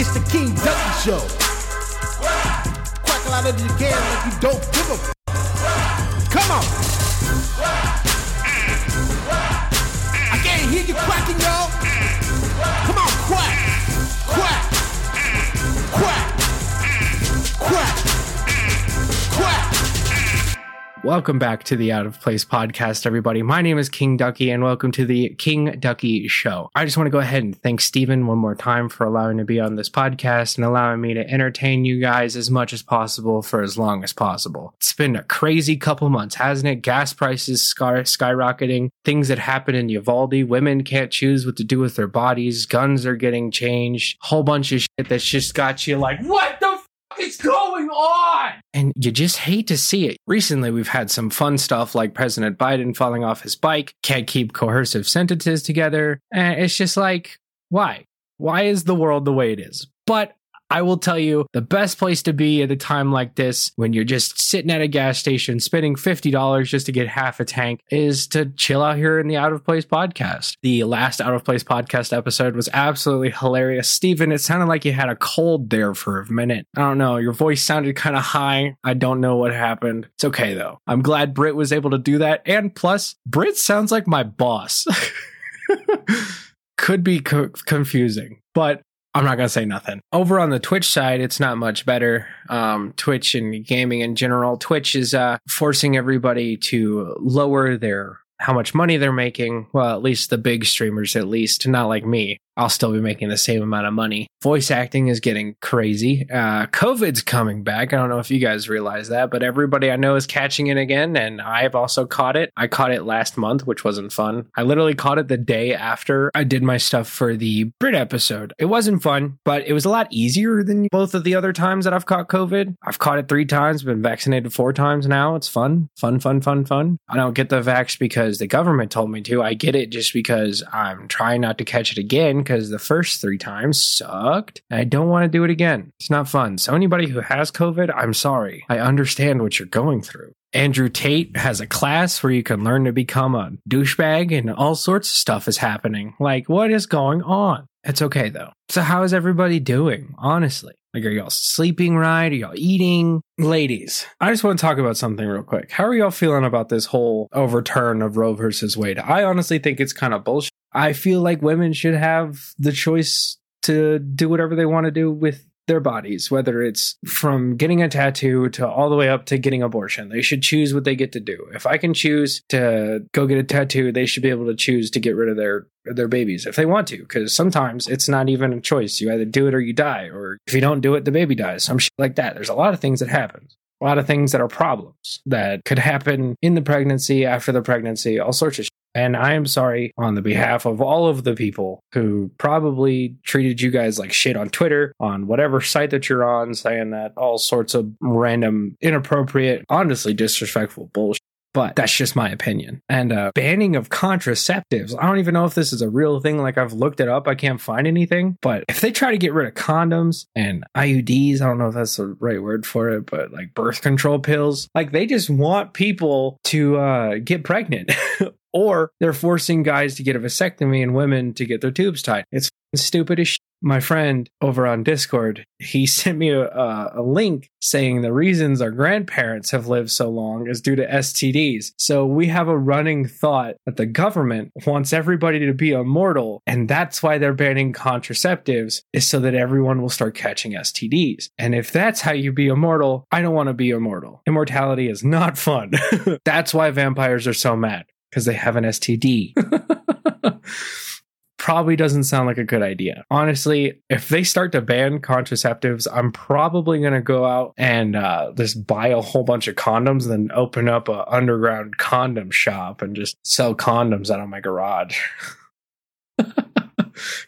It's the King Ducky Show. Quack a lot of you can like you don't give a. f- Come on. I can't hear you quacking, y'all. Come on, quack, quack, quack, quack, quack. Welcome back to the Out of Place podcast, everybody. My name is King Ducky, and welcome to the King Ducky Show. I just want to go ahead and thank Steven one more time for allowing to be on this podcast and allowing me to entertain you guys as much as possible for as long as possible. It's been a crazy couple months, hasn't it? Gas prices sky- skyrocketing, things that happen in Uvalde, women can't choose what to do with their bodies, guns are getting changed, whole bunch of shit that's just got you like, what the is going on? And you just hate to see it. Recently, we've had some fun stuff like President Biden falling off his bike, can't keep coercive sentences together. And it's just like, why? Why is the world the way it is? But I will tell you the best place to be at a time like this, when you're just sitting at a gas station spending $50 just to get half a tank, is to chill out here in the Out of Place podcast. The last Out of Place podcast episode was absolutely hilarious. Steven, it sounded like you had a cold there for a minute. I don't know. Your voice sounded kind of high. I don't know what happened. It's okay though. I'm glad Britt was able to do that. And plus, Britt sounds like my boss. *laughs* Could be co- confusing, but I'm not gonna say nothing. Over on the Twitch side, it's not much better. Um, Twitch and gaming in general. Twitch is uh, forcing everybody to lower their how much money they're making. Well, at least the big streamers, at least not like me. I'll still be making the same amount of money. Voice acting is getting crazy. Uh, COVID's coming back. I don't know if you guys realize that, but everybody I know is catching it again, and I've also caught it. I caught it last month, which wasn't fun. I literally caught it the day after I did my stuff for the Britt episode. It wasn't fun, but it was a lot easier than both of the other times that I've caught COVID. I've caught it three times, been vaccinated four times now. It's fun, fun, fun, fun, fun. I don't get the vax because the government told me to. I get it just because I'm trying not to catch it again because the first three times sucked. I don't want to do it again. It's not fun. So, anybody who has COVID, I'm sorry. I understand what you're going through. Andrew Tate has a class where you can learn to become a douchebag and all sorts of stuff is happening. Like, what is going on? It's okay though. So, how is everybody doing? Honestly, like, are y'all sleeping right? Are y'all eating? Ladies, I just want to talk about something real quick. How are y'all feeling about this whole overturn of Roe versus Wade? I honestly think it's kind of bullshit. I feel like women should have the choice to do whatever they want to do with their bodies, whether it's from getting a tattoo to all the way up to getting abortion. They should choose what they get to do. If I can choose to go get a tattoo, they should be able to choose to get rid of their their babies if they want to because sometimes it's not even a choice. You either do it or you die or if you don't do it the baby dies. Some shit like that. There's a lot of things that happen. A lot of things that are problems that could happen in the pregnancy, after the pregnancy, all sorts of shit. And I am sorry on the behalf of all of the people who probably treated you guys like shit on Twitter, on whatever site that you're on, saying that all sorts of random, inappropriate, honestly disrespectful bullshit. But that's just my opinion. And uh, banning of contraceptives. I don't even know if this is a real thing. Like I've looked it up. I can't find anything. But if they try to get rid of condoms and IUDs, I don't know if that's the right word for it, but like birth control pills, like they just want people to uh, get pregnant. *laughs* or they're forcing guys to get a vasectomy and women to get their tubes tied. It's stupid as shit my friend over on Discord, he *laughs* sent me a, a, a, link saying the reasons our grandparents have lived so long is due to STDs. So we have a running thought that the government wants everybody to be immortal, and that's why they're banning contraceptives, is so that everyone will start catching STDs. And if that's how you be immortal, I don't want to be immortal. Immortality is not fun. *laughs* that's why vampires are so mad, because they have an STD. *laughs* probably doesn't sound like a good idea. Honestly, if they start to ban contraceptives, I'm probably going to go out and uh, just buy a whole bunch of condoms, then open up an underground condom shop and just sell condoms out of my garage. *laughs*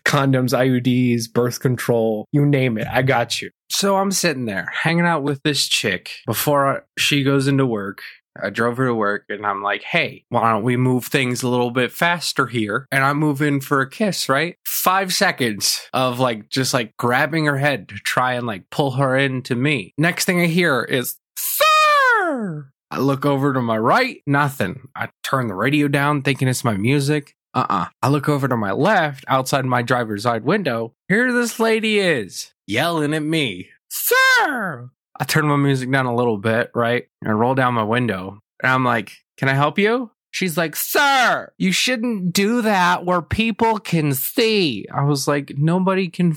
Condoms, IUDs, birth control, you name it. I got you. So I'm sitting there hanging out with this chick before she goes into work. I drove her to work and I'm like, hey, why don't we move things a little bit faster here? And I move in for a kiss, right? Five seconds of like just like grabbing her head to try and like pull her into me. Next thing I hear is, sir. I look over to my right, nothing. I turn the radio down thinking it's my music. Uh uh-uh. uh I look over to my left outside my driver's side window. Here this lady is yelling at me, sir. I turn my music down a little bit, right? I roll down my window and I'm like, Can I help you? She's like, Sir, you shouldn't do that where people can see. I was like, Nobody can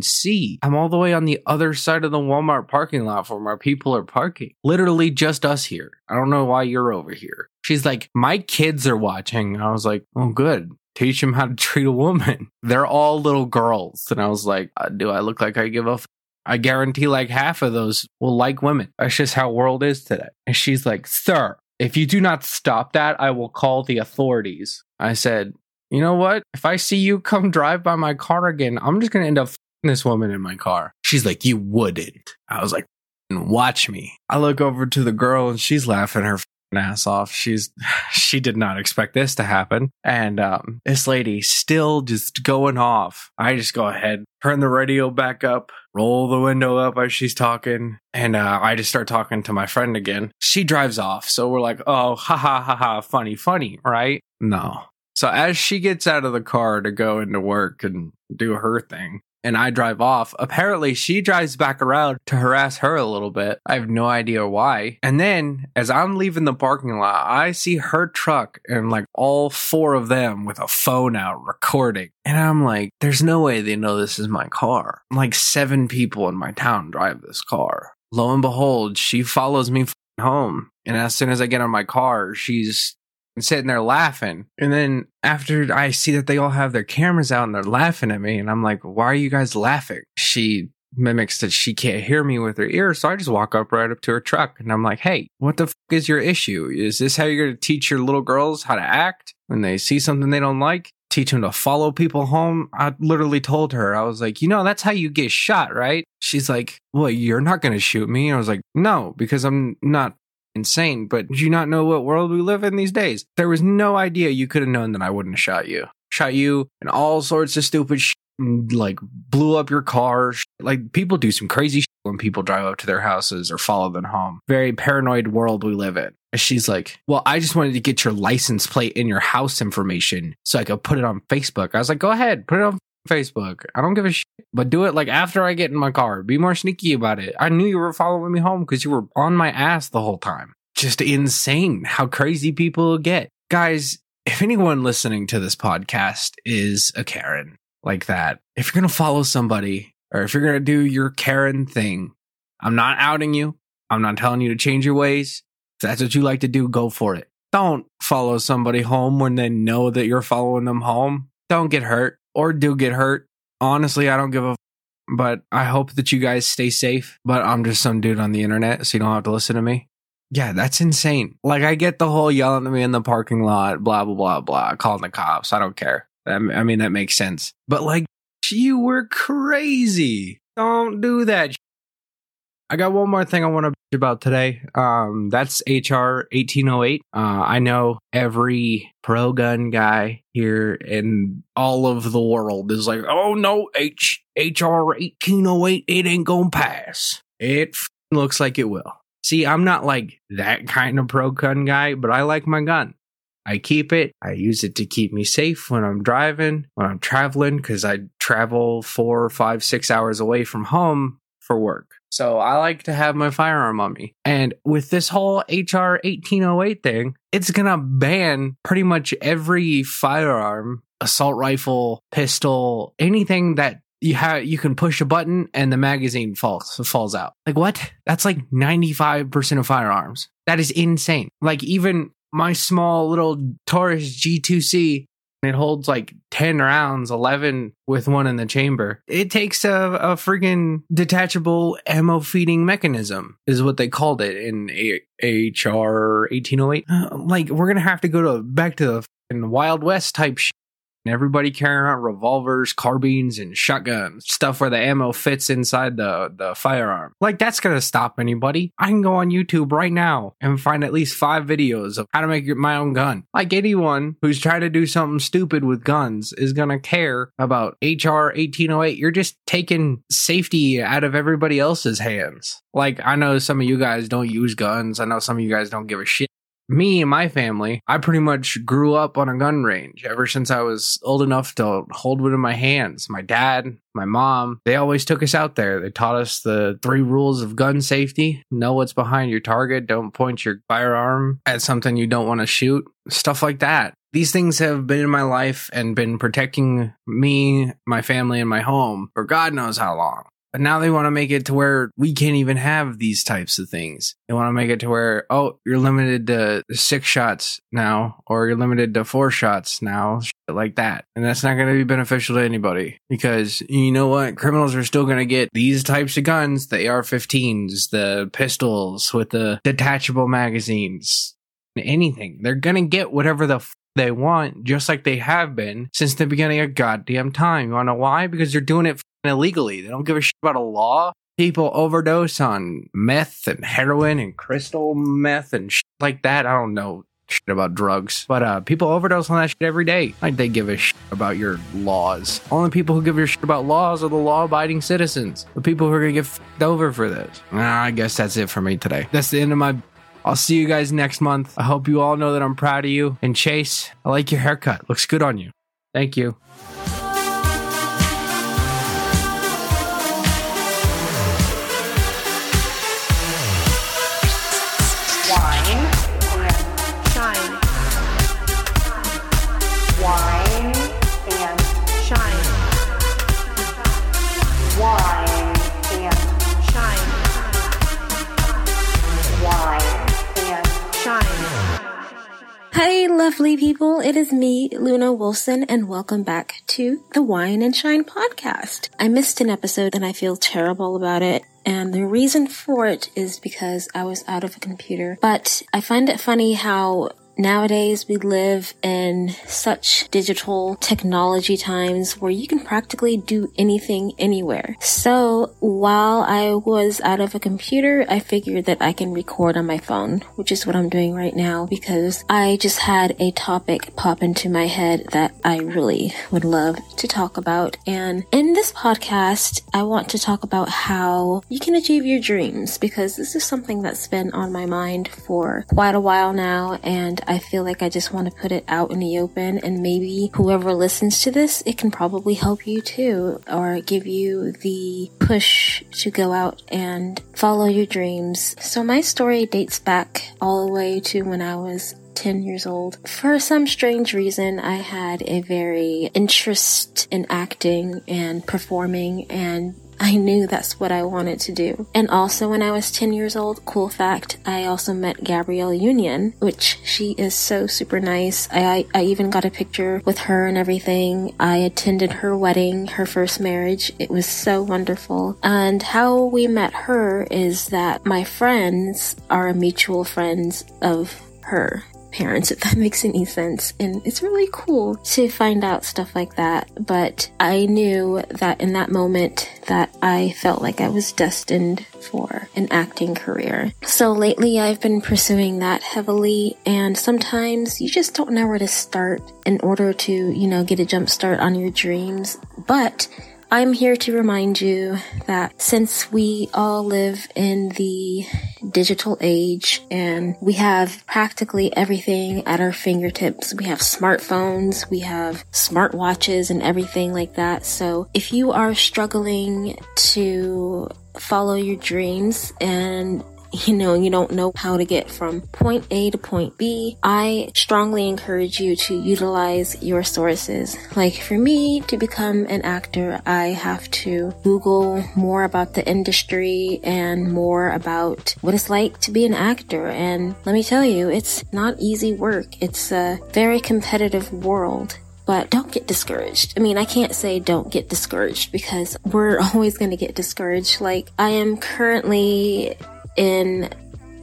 see. I'm all the way on the other side of the Walmart parking lot from where people are parking. Literally just us here. I don't know why you're over here. She's like, My kids are watching. I was like, Oh, good teach them how to treat a woman. *laughs* They're all little girls. And I was like, uh, do I look like I give a I guarantee like half of those will like women. That's just how world is today. And she's like, Sir, if you do not stop that, I will call the authorities. I said, You know what? If I see you come drive by my car again, I'm just going to end up this woman in my car. She's like, You wouldn't. I was like, Watch me. I look over to the girl and she's laughing her ass off. She's *laughs* she did not expect this to happen. And um, this lady still just going off. I just go ahead, turn the radio back up, roll the window up as she's talking, and uh, I just start talking to my friend again. She drives off, so we're like, oh, ha ha ha ha, funny, funny, right? No. So as she gets out of the car to go into work and do her thing, and I drive off. Apparently, she drives back around to harass her a little bit. I have no idea why. And then, as I'm leaving the parking lot, I see her truck and like all four of them with a phone out recording. And I'm like, there's no way they know this is my car. Like, seven people in my town drive this car. Lo and behold, she follows me home. And as soon as I get in my car, she's and sitting there laughing. And then after I see that they all have their cameras out and they're laughing at me, and I'm like, why are you guys laughing? She mimics that she can't hear me with her ear. So I just walk up right up to her truck and I'm like, hey, what the fuck is your issue? Is this how you're going to teach your little girls how to act when they see something they don't like? Teach them to follow people home. I literally told her, I was like, you know, that's how you get shot, right? She's like, well, you're not going to shoot me. I was like, no, because I'm not insane, but do you not know what world we live in these days? There was no idea you could have known that I wouldn't have shot you. Shot you and all sorts of stupid shit, like blew up your car. Like people do some crazy shit when people drive up to their houses or follow them home. Very paranoid world we live in. She's like, Well, I just wanted to get your license plate and your house information so I could put it on Facebook. I was like, Go ahead, put it on Facebook. I don't give a shit, but do it like after I get in my car. Be more sneaky about it. I knew you were following me home because you were on my ass the whole time. Just insane how crazy people get. Guys, if anyone listening to this podcast is a Karen like that, if you're going to follow somebody or if you're going to do your Karen thing, I'm not outing you. I'm not telling you to change your ways. If that's what you like to do, go for it. Don't follow somebody home when they know that you're following them home. Don't get hurt or do get hurt. Honestly, I don't give a. F- but I hope that you guys stay safe. But I'm just some dude on the internet, so you don't have to listen to me. Yeah, that's insane. Like, I get the whole yelling at me in the parking lot, blah, blah, blah, blah, calling the cops. I don't care. I mean, that makes sense. But, like, you were crazy. Don't do that. I got one more thing I want to bitch about today. Um, that's HR 1808. Uh, I know every pro gun guy here in all of the world is like, oh no, H HR 1808, it ain't gonna pass. It f- looks like it will. See, I'm not like that kind of pro gun guy, but I like my gun. I keep it. I use it to keep me safe when I'm driving, when I'm traveling, because I travel four, five, six hours away from home for work. So I like to have my firearm on me. And with this whole HR 1808 thing, it's going to ban pretty much every firearm, assault rifle, pistol, anything that you have you can push a button and the magazine falls falls out. Like what? That's like 95% of firearms. That is insane. Like even my small little Taurus G2C it holds like 10 rounds, 11 with one in the chamber. It takes a, a freaking detachable ammo feeding mechanism, is what they called it in a- HR 1808. Uh, like, we're going to have to go to back to the Wild West type shit. And everybody carrying around revolvers, carbines, and shotguns, stuff where the ammo fits inside the, the firearm. Like, that's gonna stop anybody. I can go on YouTube right now and find at least five videos of how to make my own gun. Like, anyone who's trying to do something stupid with guns is gonna care about HR 1808. You're just taking safety out of everybody else's hands. Like, I know some of you guys don't use guns, I know some of you guys don't give a shit me and my family, I pretty much grew up on a gun range ever since I was old enough to hold one in my hands. My dad, my mom, they always took us out there. They taught us the three rules of gun safety know what's behind your target, don't point your firearm at something you don't want to shoot, stuff like that. These things have been in my life and been protecting me, my family, and my home for God knows how long. But now they want to make it to where we can't even have these types of things. They want to make it to where, oh, you're limited to six shots now, or you're limited to four shots now, like that. And that's not going to be beneficial to anybody because you know what? Criminals are still going to get these types of guns, the AR 15s, the pistols with the detachable magazines, anything. They're going to get whatever the f- they want, just like they have been since the beginning of goddamn time. You want to know why? Because they're doing it illegally. They don't give a shit about a law. People overdose on meth and heroin and crystal meth and shit like that. I don't know shit about drugs, but uh, people overdose on that shit every day. Like they give a shit about your laws. Only people who give a shit about laws are the law-abiding citizens. The people who are gonna get f***ed over for this. Nah, I guess that's it for me today. That's the end of my I'll see you guys next month. I hope you all know that I'm proud of you. And Chase, I like your haircut. Looks good on you. Thank you. Lovely people. It is me, Luna Wilson, and welcome back to the Wine and Shine podcast. I missed an episode and I feel terrible about it. And the reason for it is because I was out of a computer. But I find it funny how Nowadays, we live in such digital technology times where you can practically do anything anywhere. So while I was out of a computer, I figured that I can record on my phone, which is what I'm doing right now because I just had a topic pop into my head that I really would love to talk about. And in this podcast, I want to talk about how you can achieve your dreams because this is something that's been on my mind for quite a while now and I feel like I just want to put it out in the open and maybe whoever listens to this, it can probably help you too or give you the push to go out and follow your dreams. So my story dates back all the way to when I was 10 years old. For some strange reason, I had a very interest in acting and performing and I knew that's what I wanted to do. And also when I was 10 years old, cool fact, I also met Gabrielle Union, which she is so super nice. I, I even got a picture with her and everything. I attended her wedding, her first marriage. It was so wonderful. And how we met her is that my friends are mutual friends of her parents, if that *laughs* makes any sense. And it's really cool to find out stuff like that. But I knew that in that moment that I felt like I was destined for an acting career. So lately I've been pursuing that heavily and sometimes you just don't know where to start in order to, you know, get a jump start on your dreams. But I'm here to remind you that since we all live in the digital age and we have practically everything at our fingertips, we have smartphones, we have smartwatches and everything like that. So if you are struggling to follow your dreams and you know, you don't know how to get from point A to point B, I strongly encourage you to utilize your sources. Like for me to become an actor, I have to Google more about the industry and more about what it's like to be an actor. And let me tell you, it's not easy work. It's a very competitive world but don't get discouraged. I mean, I can't say don't get discouraged because we're *laughs* always going to get discouraged. Like, I am currently in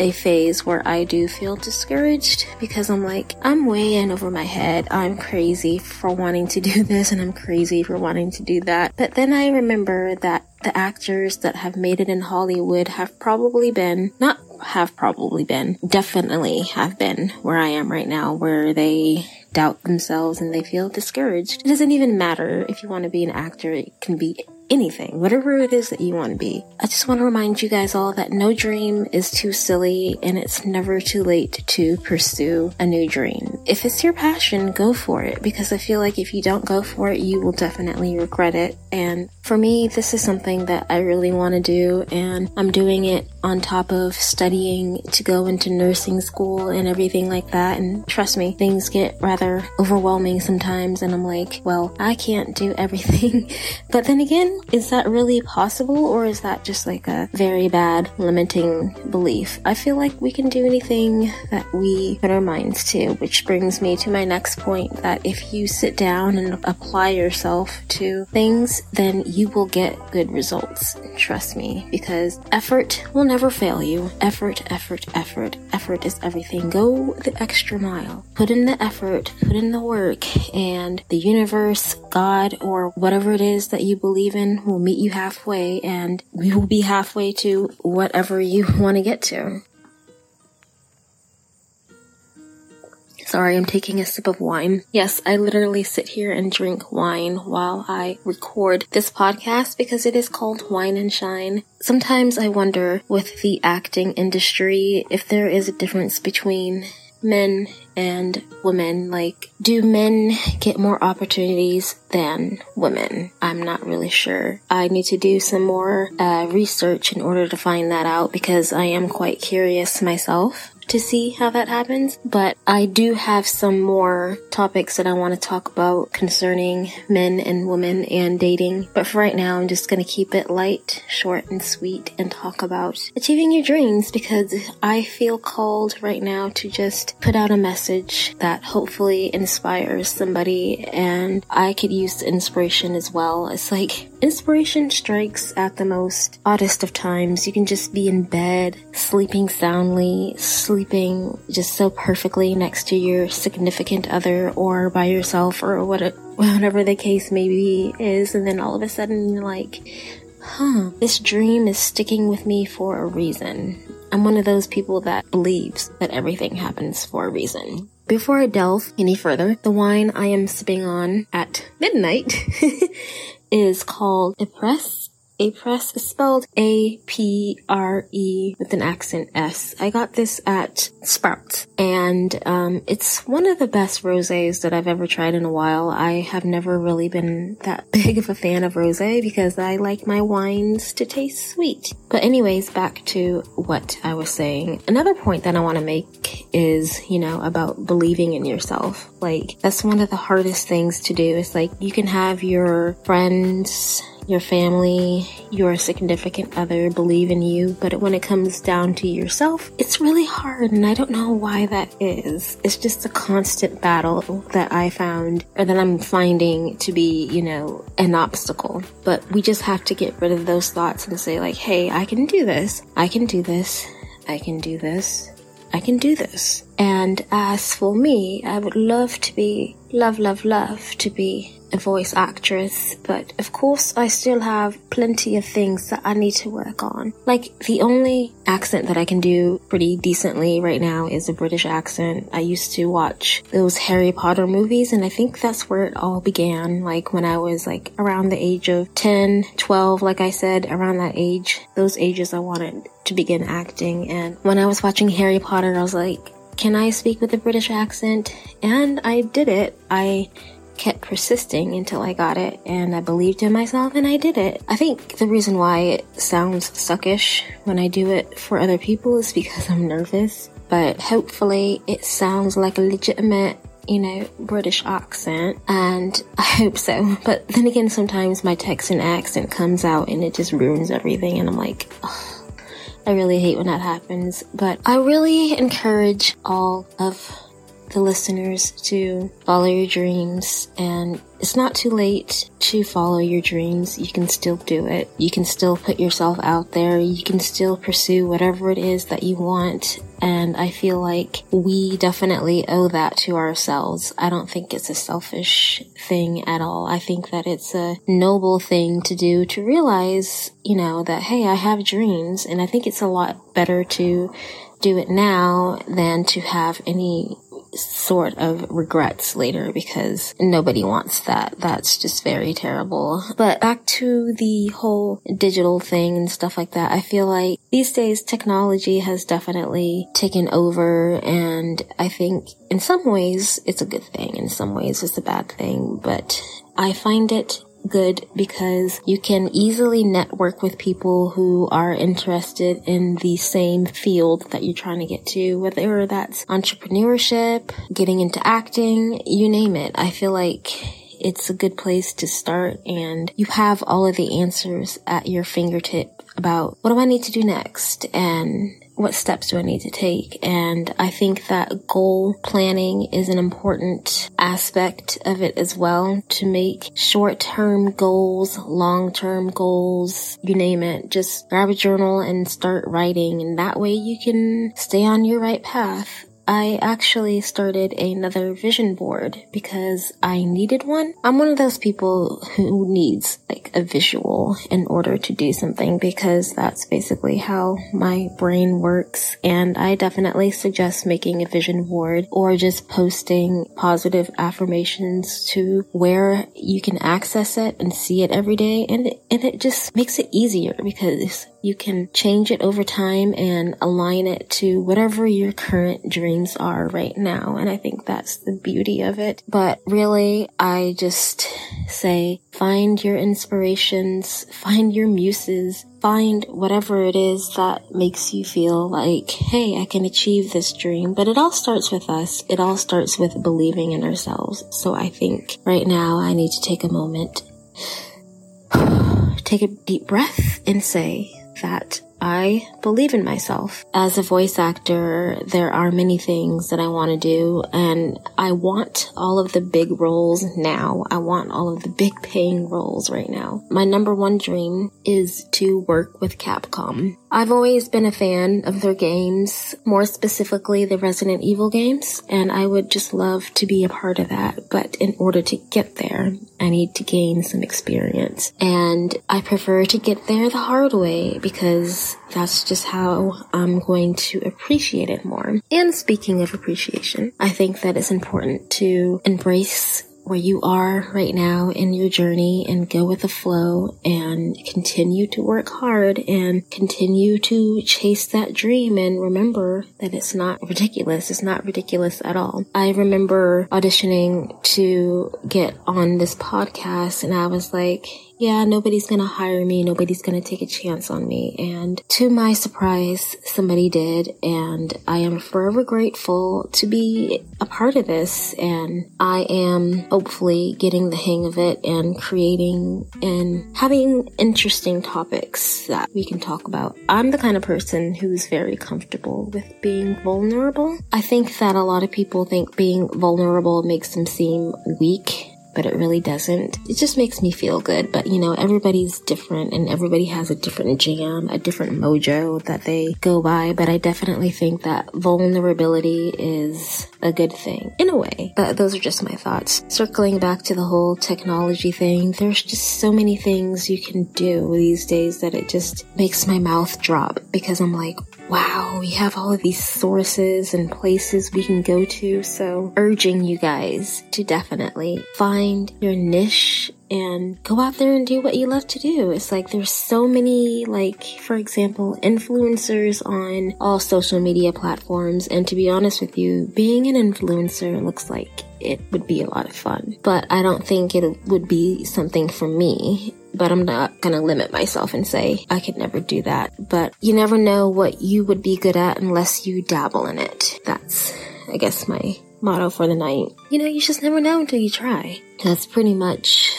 a phase where I do feel discouraged because I'm like, I'm way in over my head. I'm crazy for wanting to do this and I'm crazy for wanting to do that. But then I remember that the actors that have made it in Hollywood have probably been, not have probably been, definitely have been where I am right now, where they doubt themselves and they feel discouraged. It doesn't even matter if you want to be an actor, it can be anything, whatever it is that you want to be. I just want to remind you guys all that no dream is too silly and it's never too late to pursue a new dream. If it's your passion, go for it because I feel like if you don't go for it, you will definitely regret it. And for me, this is something that I really want to do and I'm doing it on top of studying to go into nursing school and everything like that. And trust me, things get rather overwhelming sometimes and I'm like, well, I can't do *laughs* everything. but then again, is that really possible or is that just like a very bad limiting belief? I feel like we can do anything that we put our minds to, which brings me to my next point that if you sit down and apply yourself to things, then you will get good results. Trust me, because effort will never fail you. Effort, effort, effort. Effort is everything. Go the extra mile. Put in the effort, put in the work, and the universe, God, or whatever it is that you believe in will meet you halfway and we will be halfway to whatever you *laughs* want to get to. Sorry, I'm taking a sip of wine. Yes, I literally sit here and drink wine while I record this podcast because it is called Wine and Shine. Sometimes I wonder with the acting industry if there is a difference between men and women? Like, do men get more opportunities than women? I'm not really sure. I need to do some more uh, research in order to find that out because I am quite curious myself to see how that happens. But I do have some more topics that I want to talk about concerning men and women and dating. But for right now, I'm just going to keep it light, short, and sweet and talk about achieving your dreams because I feel called right now to just put out a message that hopefully inspires somebody and I could use the inspiration as well. It's like inspiration strikes at the most oddest of times. You can just be in bed, sleeping soundly, sleeping just so perfectly next to your significant other or by yourself or what whatever the case may be is and then all of a sudden you're like huh this dream is sticking with me for a reason i'm one of those people that believes that everything happens for a reason before i delve any further the wine i am sipping on at midnight *laughs* is called Après Après is spelled A P R E with an accent S. I got this at Sprouts, and um, it's one of the best rosés that I've ever tried in a while. I have never really been that *laughs* big of a fan of rosé because I like my wines to taste sweet. But anyways, back to what I was saying. Another point that I want to make is, you know, about believing in yourself. Like that's one of the hardest things to do. It's like you can have your friends, your family, your significant other believe in you, but when it comes down to yourself, it's really hard, and I don't know why that is. It's just a constant battle that I found, or that I'm finding to be, you know, an obstacle. But we just have to get rid of those thoughts and say, like, hey, I can do this, I can do this, I can do this. I can do this. And as for me, I would love to be, love, love, love to be a voice actress, but of course I still have plenty of things that I need to work on. Like the only accent that I can do pretty decently right now is a British accent. I used to watch those Harry Potter movies and I think that's where it all began. Like when I was like around the age of 10, 12, like I said, around that age, those ages I wanted to begin acting. And when I was watching Harry Potter, I was like, can I speak with a British accent? And I did it. I kept persisting until I got it, and I believed in myself and I did it. I think the reason why it sounds suckish when I do it for other people is because I'm nervous, but hopefully it sounds like a legitimate you know, British accent, and I hope so. *laughs* But then again, sometimes my Texan accent comes out and it just ruins everything, and I'm like, I really hate when that happens. But I really encourage all of the listeners to follow your dreams and it's not too late to follow your dreams. You can still do it. You can still put yourself out there. You can still pursue whatever it is that you want. And I feel like we definitely owe that to ourselves. I don't think it's a selfish thing at all. I think that it's a noble thing to do to realize, you know, that, hey, I have dreams. And I think it's a lot better to do it now than to have any sort of regrets later because nobody wants that. That's just very terrible. But back to the whole digital thing and stuff like that, I feel like these days technology has definitely taken over and I think in some ways it's a good thing, in some ways it's a bad thing, but I find it good because you can easily network with people who are interested in the same field that you're trying to get to, whether that's entrepreneurship, getting into acting, you name it. I feel like it's a good place to start and you have all of the answers at your fingertip about what do I need to do next and what steps do I need to take? And I think that goal planning is an important aspect of it as well to make short term goals, long term goals, you name it. Just grab a journal and start writing and that way you can stay on your right path. I actually started another vision board because I needed one. I'm one of those people who needs like a visual in order to do something because that's basically how my brain works. And I definitely suggest making a vision board or just posting positive affirmations to where you can access it and see it every day. And, and it just makes it easier because you can change it over time and align it to whatever your current dreams are right now. And I think that's the beauty of it. But really, I just say find your inspirations, find your muses, find whatever it is that makes you feel like, hey, I can achieve this dream. But it all starts with us. It all starts with believing in ourselves. So I think right now I need to take a moment, *sighs* take a deep breath and say, that I believe in myself. As a voice actor, there are many things that I want to do and I want all of the big roles now. I want all of the big paying roles right now. My number one dream is to work with Capcom. I've always been a fan of their games, more specifically the Resident Evil games, and I would just love to be a part of that. But in order to get there, I need to gain some experience. And I prefer to get there the hard way because that's just how I'm going to appreciate it more. And speaking of appreciation, I think that it's important to embrace where you are right now in your journey and go with the flow and continue to work hard and continue to chase that dream and remember that it's not ridiculous. It's not ridiculous at all. I remember auditioning to get on this podcast and I was like, yeah, nobody's gonna hire me, nobody's gonna take a chance on me. And to my surprise, somebody did, and I am forever grateful to be a part of this. And I am hopefully getting the hang of it and creating and having interesting topics that we can talk about. I'm the kind of person who's very comfortable with being vulnerable. I think that a lot of people think being vulnerable makes them seem weak but it really doesn't. It just makes me feel good. But you know, everybody's different and everybody has a different jam, a different mojo that they go by. But I definitely think that vulnerability is a good thing in a way. But those are just my thoughts. Circling back to the whole technology thing, there's just so many things you can do these days that it just makes my mouth drop because I'm like, wow, we have all of these sources and places we can go to. So urging you guys to definitely find your niche and go out there and do what you love to do. It's like there's so many, like, for example, influencers on all social media platforms. And to be honest with you, being an influencer looks like it would be a lot of fun. But I don't think it would be something for me. But I'm not gonna limit myself and say I could never do that. But you never know what you would be good at unless you dabble in it. That's, I guess, my motto for the night. You know, you just never know until you try. That's pretty much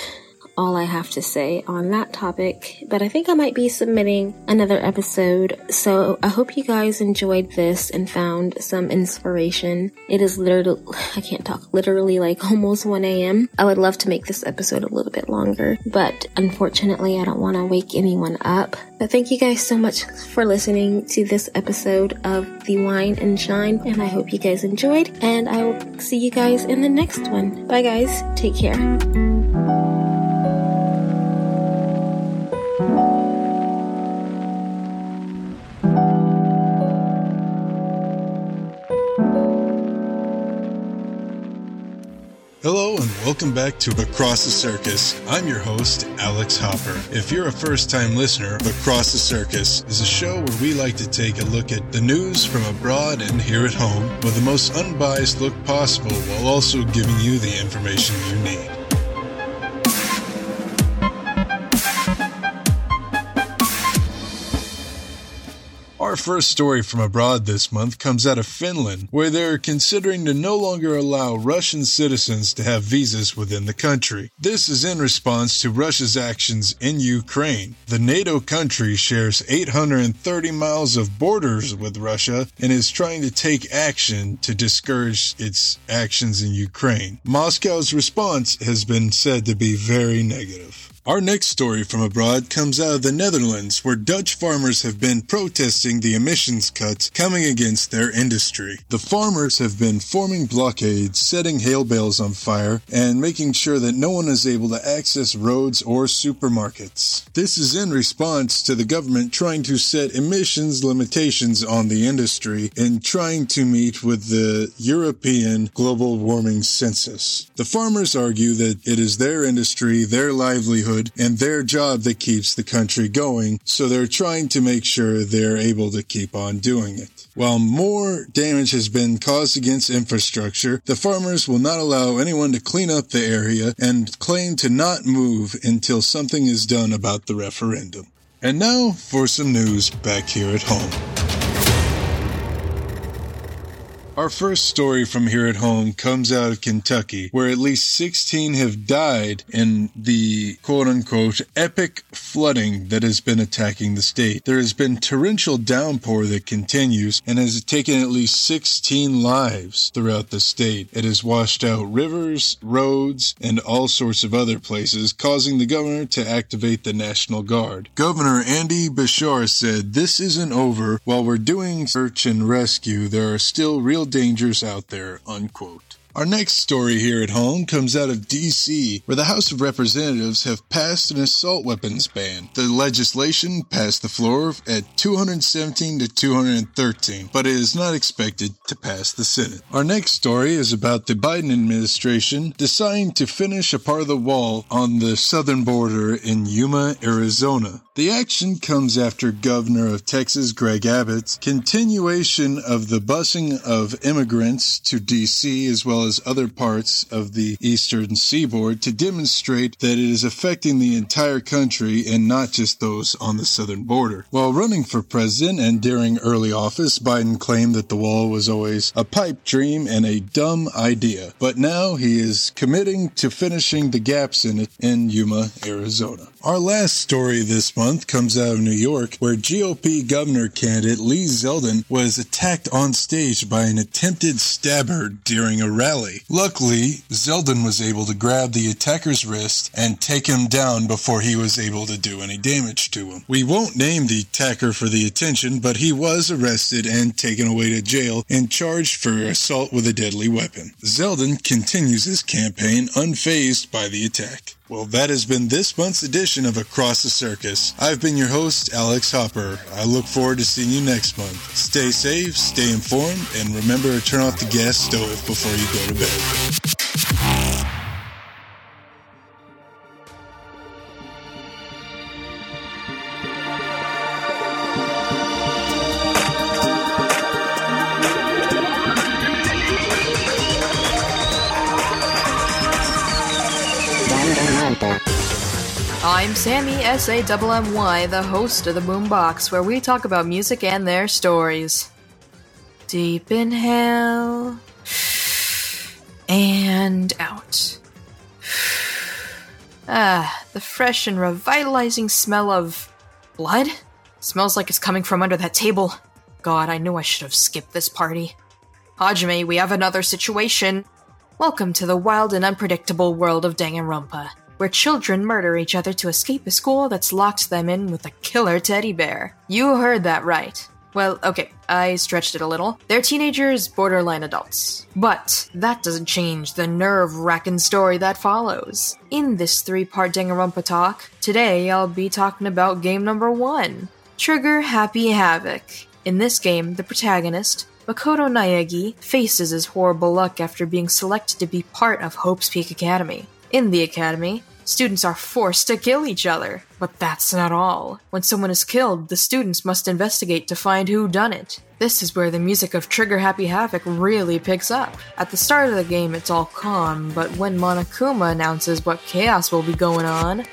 all I have to say on that topic, but I think I might be submitting another episode. So I hope you guys enjoyed this and found some inspiration. It is literally, *sighs* I can't talk, literally like *laughs* almost 1 a.m. I would love to make this episode a little bit longer, but unfortunately I don't want to wake anyone up. But thank you guys so much for listening to this episode of The Wine and Shine, and I hope you guys enjoyed, and I will see you guys in the next one. Bye guys, take care. Hello and welcome back to Across the Circus. I'm your host, Alex Hopper. If you're a first time listener, Across the Circus is a show where we like to take a look at the news from abroad and here at home with the most unbiased look possible while also giving you the information you need. Our first story from abroad this month comes out of Finland, where they're considering to no longer allow Russian citizens to have visas within the country. This is in response to Russia's actions in Ukraine. The NATO country shares 830 miles of borders with Russia and is trying to take action to discourage its actions in Ukraine. Moscow's response has been said to be very negative. Our next story from abroad comes out of the Netherlands, where Dutch farmers have been protesting the emissions cuts coming against their industry. The farmers have been forming blockades, setting hail bales on fire, and making sure that no one is able to access roads or supermarkets. This is in response to the government trying to set emissions limitations on the industry and trying to meet with the European global warming census. The farmers argue that it is their industry, their livelihood, and their job that keeps the country going, so they're trying to make sure they're able to keep on doing it. While more damage has been caused against infrastructure, the farmers will not allow anyone to clean up the area and claim to not move until something is done about the referendum. And now for some news back here at home. Our first story from here at home comes out of Kentucky, where at least 16 have died in the quote unquote epic flooding that has been attacking the state. There has been torrential downpour that continues and has taken at least 16 lives throughout the state. It has washed out rivers, roads, and all sorts of other places, causing the governor to activate the National Guard. Governor Andy Beshear said, This isn't over. While we're doing search and rescue, there are still real dangers out there, unquote. Our next story here at home comes out of D.C., where the House of Representatives have passed an assault weapons ban. The legislation passed the floor at 217 to 213, but it is not expected to pass the Senate. Our next story is about the Biden administration deciding to finish a part of the wall on the southern border in Yuma, Arizona. The action comes after Governor of Texas Greg Abbott's continuation of the busing of immigrants to D.C. as well as other parts of the eastern seaboard to demonstrate that it is affecting the entire country and not just those on the southern border. While running for president and during early office, Biden claimed that the wall was always a pipe dream and a dumb idea. But now he is committing to finishing the gaps in it in Yuma, Arizona. Our last story this month comes out of New York, where GOP governor candidate Lee Zeldin was attacked on stage by an attempted stabber during a rally. Luckily, Zeldin was able to grab the attacker's wrist and take him down before he was able to do any damage to him. We won't name the attacker for the attention, but he was arrested and taken away to jail and charged for assault with a deadly weapon. Zeldin continues his campaign unfazed by the attack. Well, that has been this month's edition of Across the Circus. I've been your host, Alex Hopper. I look forward to seeing you next month. Stay safe, stay informed, and remember to turn off the gas stove before you go to bed. Sammy S A M Y, the host of the Boombox, where we talk about music and their stories. Deep inhale and out. Ah, the fresh and revitalizing smell of blood smells like it's coming from under that table. God, I knew I should have skipped this party. Hajime, we have another situation. Welcome to the wild and unpredictable world of Danganronpa, where children murder each other to escape a school that's locked them in with a killer teddy bear. You heard that right. Well, okay, I stretched it a little. They're teenagers, borderline adults. But that doesn't change the nerve wracking story that follows. In this three part Danganronpa talk, today I'll be talking about game number one Trigger Happy Havoc. In this game, the protagonist, Makoto Naegi, faces his horrible luck after being selected to be part of Hope's Peak Academy. In the academy, students are forced to kill each other. But that's not all. When someone is killed, the students must investigate to find who done it. This is where the music of Trigger Happy Havoc really picks up. At the start of the game, it's all calm, but when Monokuma announces what chaos will be going on,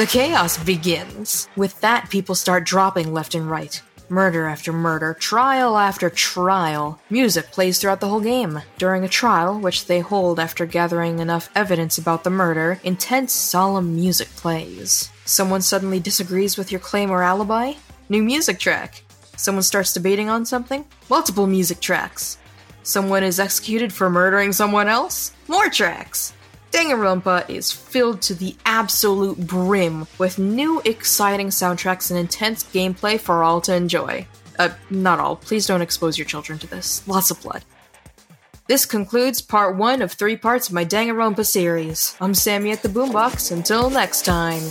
The chaos begins. With that, people start dropping left and right. Murder after murder, trial after trial. Music plays throughout the whole game. During a trial, which they hold after gathering enough evidence about the murder, intense, solemn music plays. Someone suddenly disagrees with your claim or alibi? New music track. Someone starts debating on something? Multiple music tracks. Someone is executed for murdering someone else? More tracks. Danganronpa is filled to the absolute brim with new exciting soundtracks and intense gameplay for all to enjoy. Uh, not all. Please don't expose your children to this. Lots of blood. This concludes part one of three parts of my Danganronpa series. I'm Sammy at the Boombox. Until next time.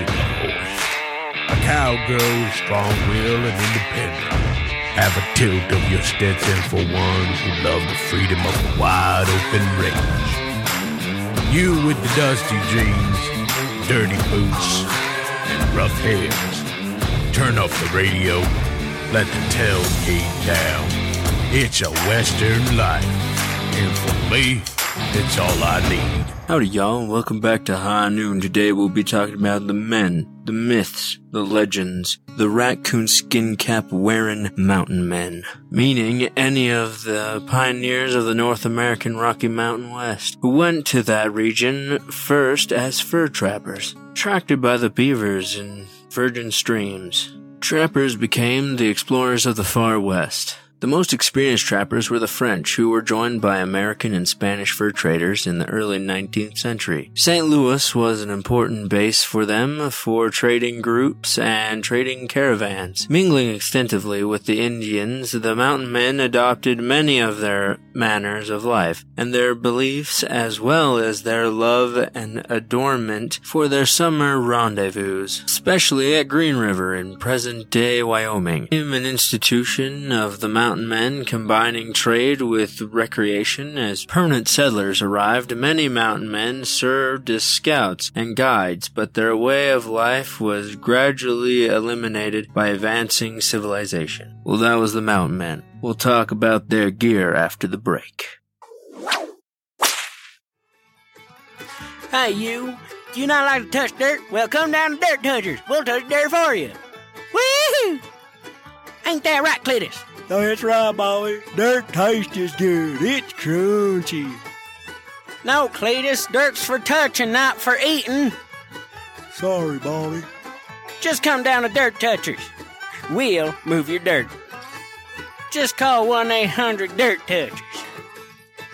With and a cowgirl is strong-willed and independent. Have a tilt of your Stetson for ones who love the freedom of a wide open range. You with the dusty jeans, dirty boots, and rough hairs. Turn off the radio let the tailgate down. It's a Western life, and for me, it's all I need. Howdy, y'all, welcome back to High Noon. Today we'll be talking about the men, the myths, the legends, the raccoon skin cap wearing mountain men, meaning any of the pioneers of the North American Rocky Mountain West, who went to that region first as fur trappers, attracted by the beavers and virgin streams. Trappers became the explorers of the far west. The most experienced trappers were the French, who were joined by American and Spanish fur traders in the early 19th century. St. Louis was an important base for them for trading groups and trading caravans. Mingling extensively with the Indians, the mountain men adopted many of their manners of life and their beliefs as well as their love and adornment for their summer rendezvous, especially at Green River in present day Wyoming. An institution of the mountain men combining trade with recreation as permanent settlers arrived many mountain men served as scouts and guides but their way of life was gradually eliminated by advancing civilization well that was the mountain men we'll talk about their gear after the break Hey, you. Do you not like to touch dirt? Well, come down to Dirt Touchers. We'll touch dirt for you. Woo! Ain't that right, Cletus? That's right, boy. Dirt tastes is good. It's crunchy. No, Cletus. Dirt's for touching, not for eating. Sorry, Bobby. Just come down to Dirt Touchers. We'll move your dirt. Just call 1 800 Dirt Touchers.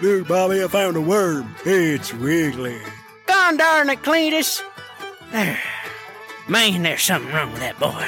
Look, Bobby, I found a worm. It's wiggly. Gone darn it, Cletus. There. Man, there's something wrong with that boy.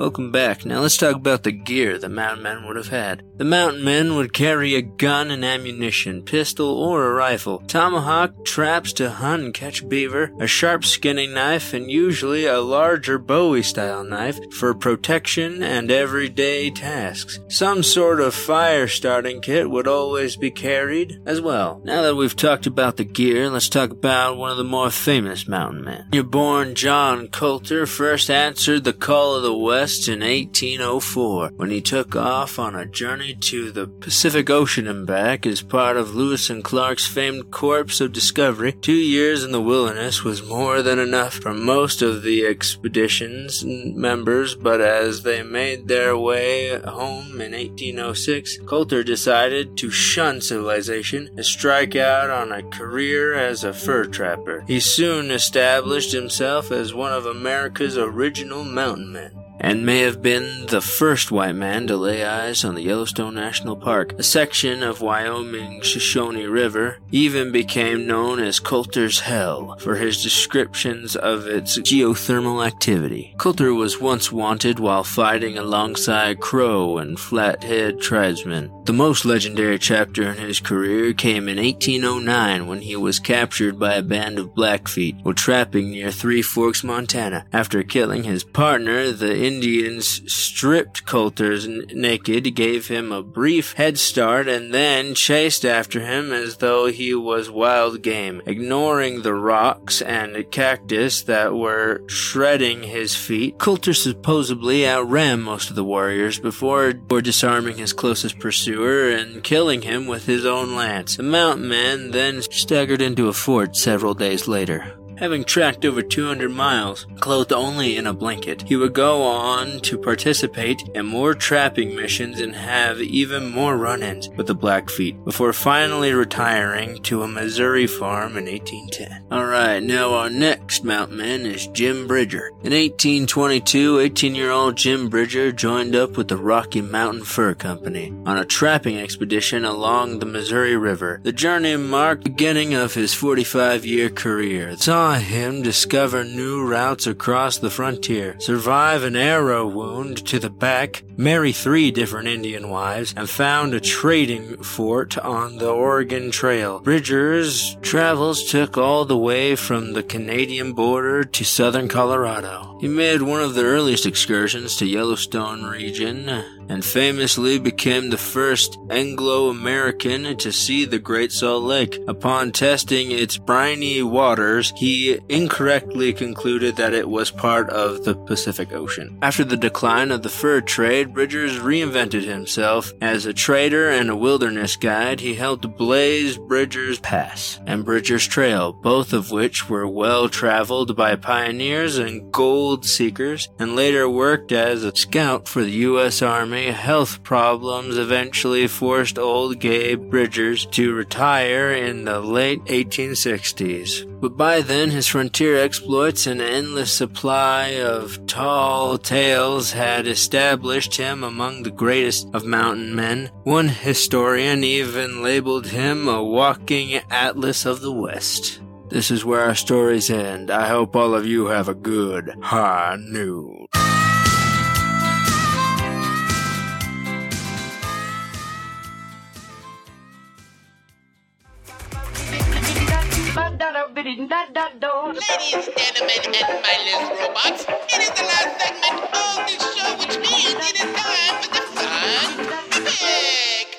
Welcome back. Now let's talk about the gear the mountain men would have had. The mountain men would carry a gun and ammunition, pistol or a rifle, tomahawk, traps to hunt and catch beaver, a sharp skinning knife, and usually a larger Bowie style knife for protection and everyday tasks. Some sort of fire starting kit would always be carried as well. Now that we've talked about the gear, let's talk about one of the more famous mountain men. You're born John Colter first answered the call of the West in 1804 when he took off on a journey to the Pacific Ocean and back as part of Lewis and Clark's famed Corps of Discovery. Two years in the wilderness was more than enough for most of the expedition's members, but as they made their way home in 1806, Colter decided to shun civilization and strike out on a career as a fur trapper. He soon established himself as one of America's original mountain men and may have been the first white man to lay eyes on the Yellowstone National Park. A section of Wyoming's Shoshone River even became known as Colter's Hell for his descriptions of its geothermal activity. Colter was once wanted while fighting alongside Crow and Flathead tribesmen. The most legendary chapter in his career came in 1809 when he was captured by a band of Blackfeet while trapping near Three Forks, Montana. After killing his partner, the Indians stripped Colter's naked, gave him a brief head start, and then chased after him as though he was wild game, ignoring the rocks and cactus that were shredding his feet. Colter supposedly outran most of the warriors before disarming his closest pursuer and killing him with his own lance. The mountain man then staggered into a fort several days later. Having tracked over 200 miles, clothed only in a blanket, he would go on to participate in more trapping missions and have even more run ins with the Blackfeet before finally retiring to a Missouri farm in 1810. Alright, now our next mountain man is Jim Bridger. In 1822, 18 year old Jim Bridger joined up with the Rocky Mountain Fur Company on a trapping expedition along the Missouri River. The journey marked the beginning of his 45 year career. Saw him discover new routes across the frontier, survive an arrow wound to the back, marry three different Indian wives, and found a trading fort on the Oregon Trail. Bridger's travels took all the way from the Canadian border to southern Colorado. He made one of the earliest excursions to Yellowstone region and famously became the first Anglo-American to see the Great Salt Lake. Upon testing its briny waters, he incorrectly concluded that it was part of the Pacific Ocean. After the decline of the fur trade, Bridgers reinvented himself. As a trader and a wilderness guide, he helped blaze Bridgers Pass and Bridgers Trail, both of which were well traveled by pioneers and gold seekers, and later worked as a scout for the U.S. Army. Health problems eventually forced old Gabe Bridgers to retire in the late 1860s. But by then, his frontier exploits and endless supply of tall tales had established him among the greatest of mountain men. One historian even labeled him a walking atlas of the West. This is where our stories end. I hope all of you have a good high noon. Ladies, gentlemen, and mindless robots, it is the last segment of this show, which means it is time for the fun pick.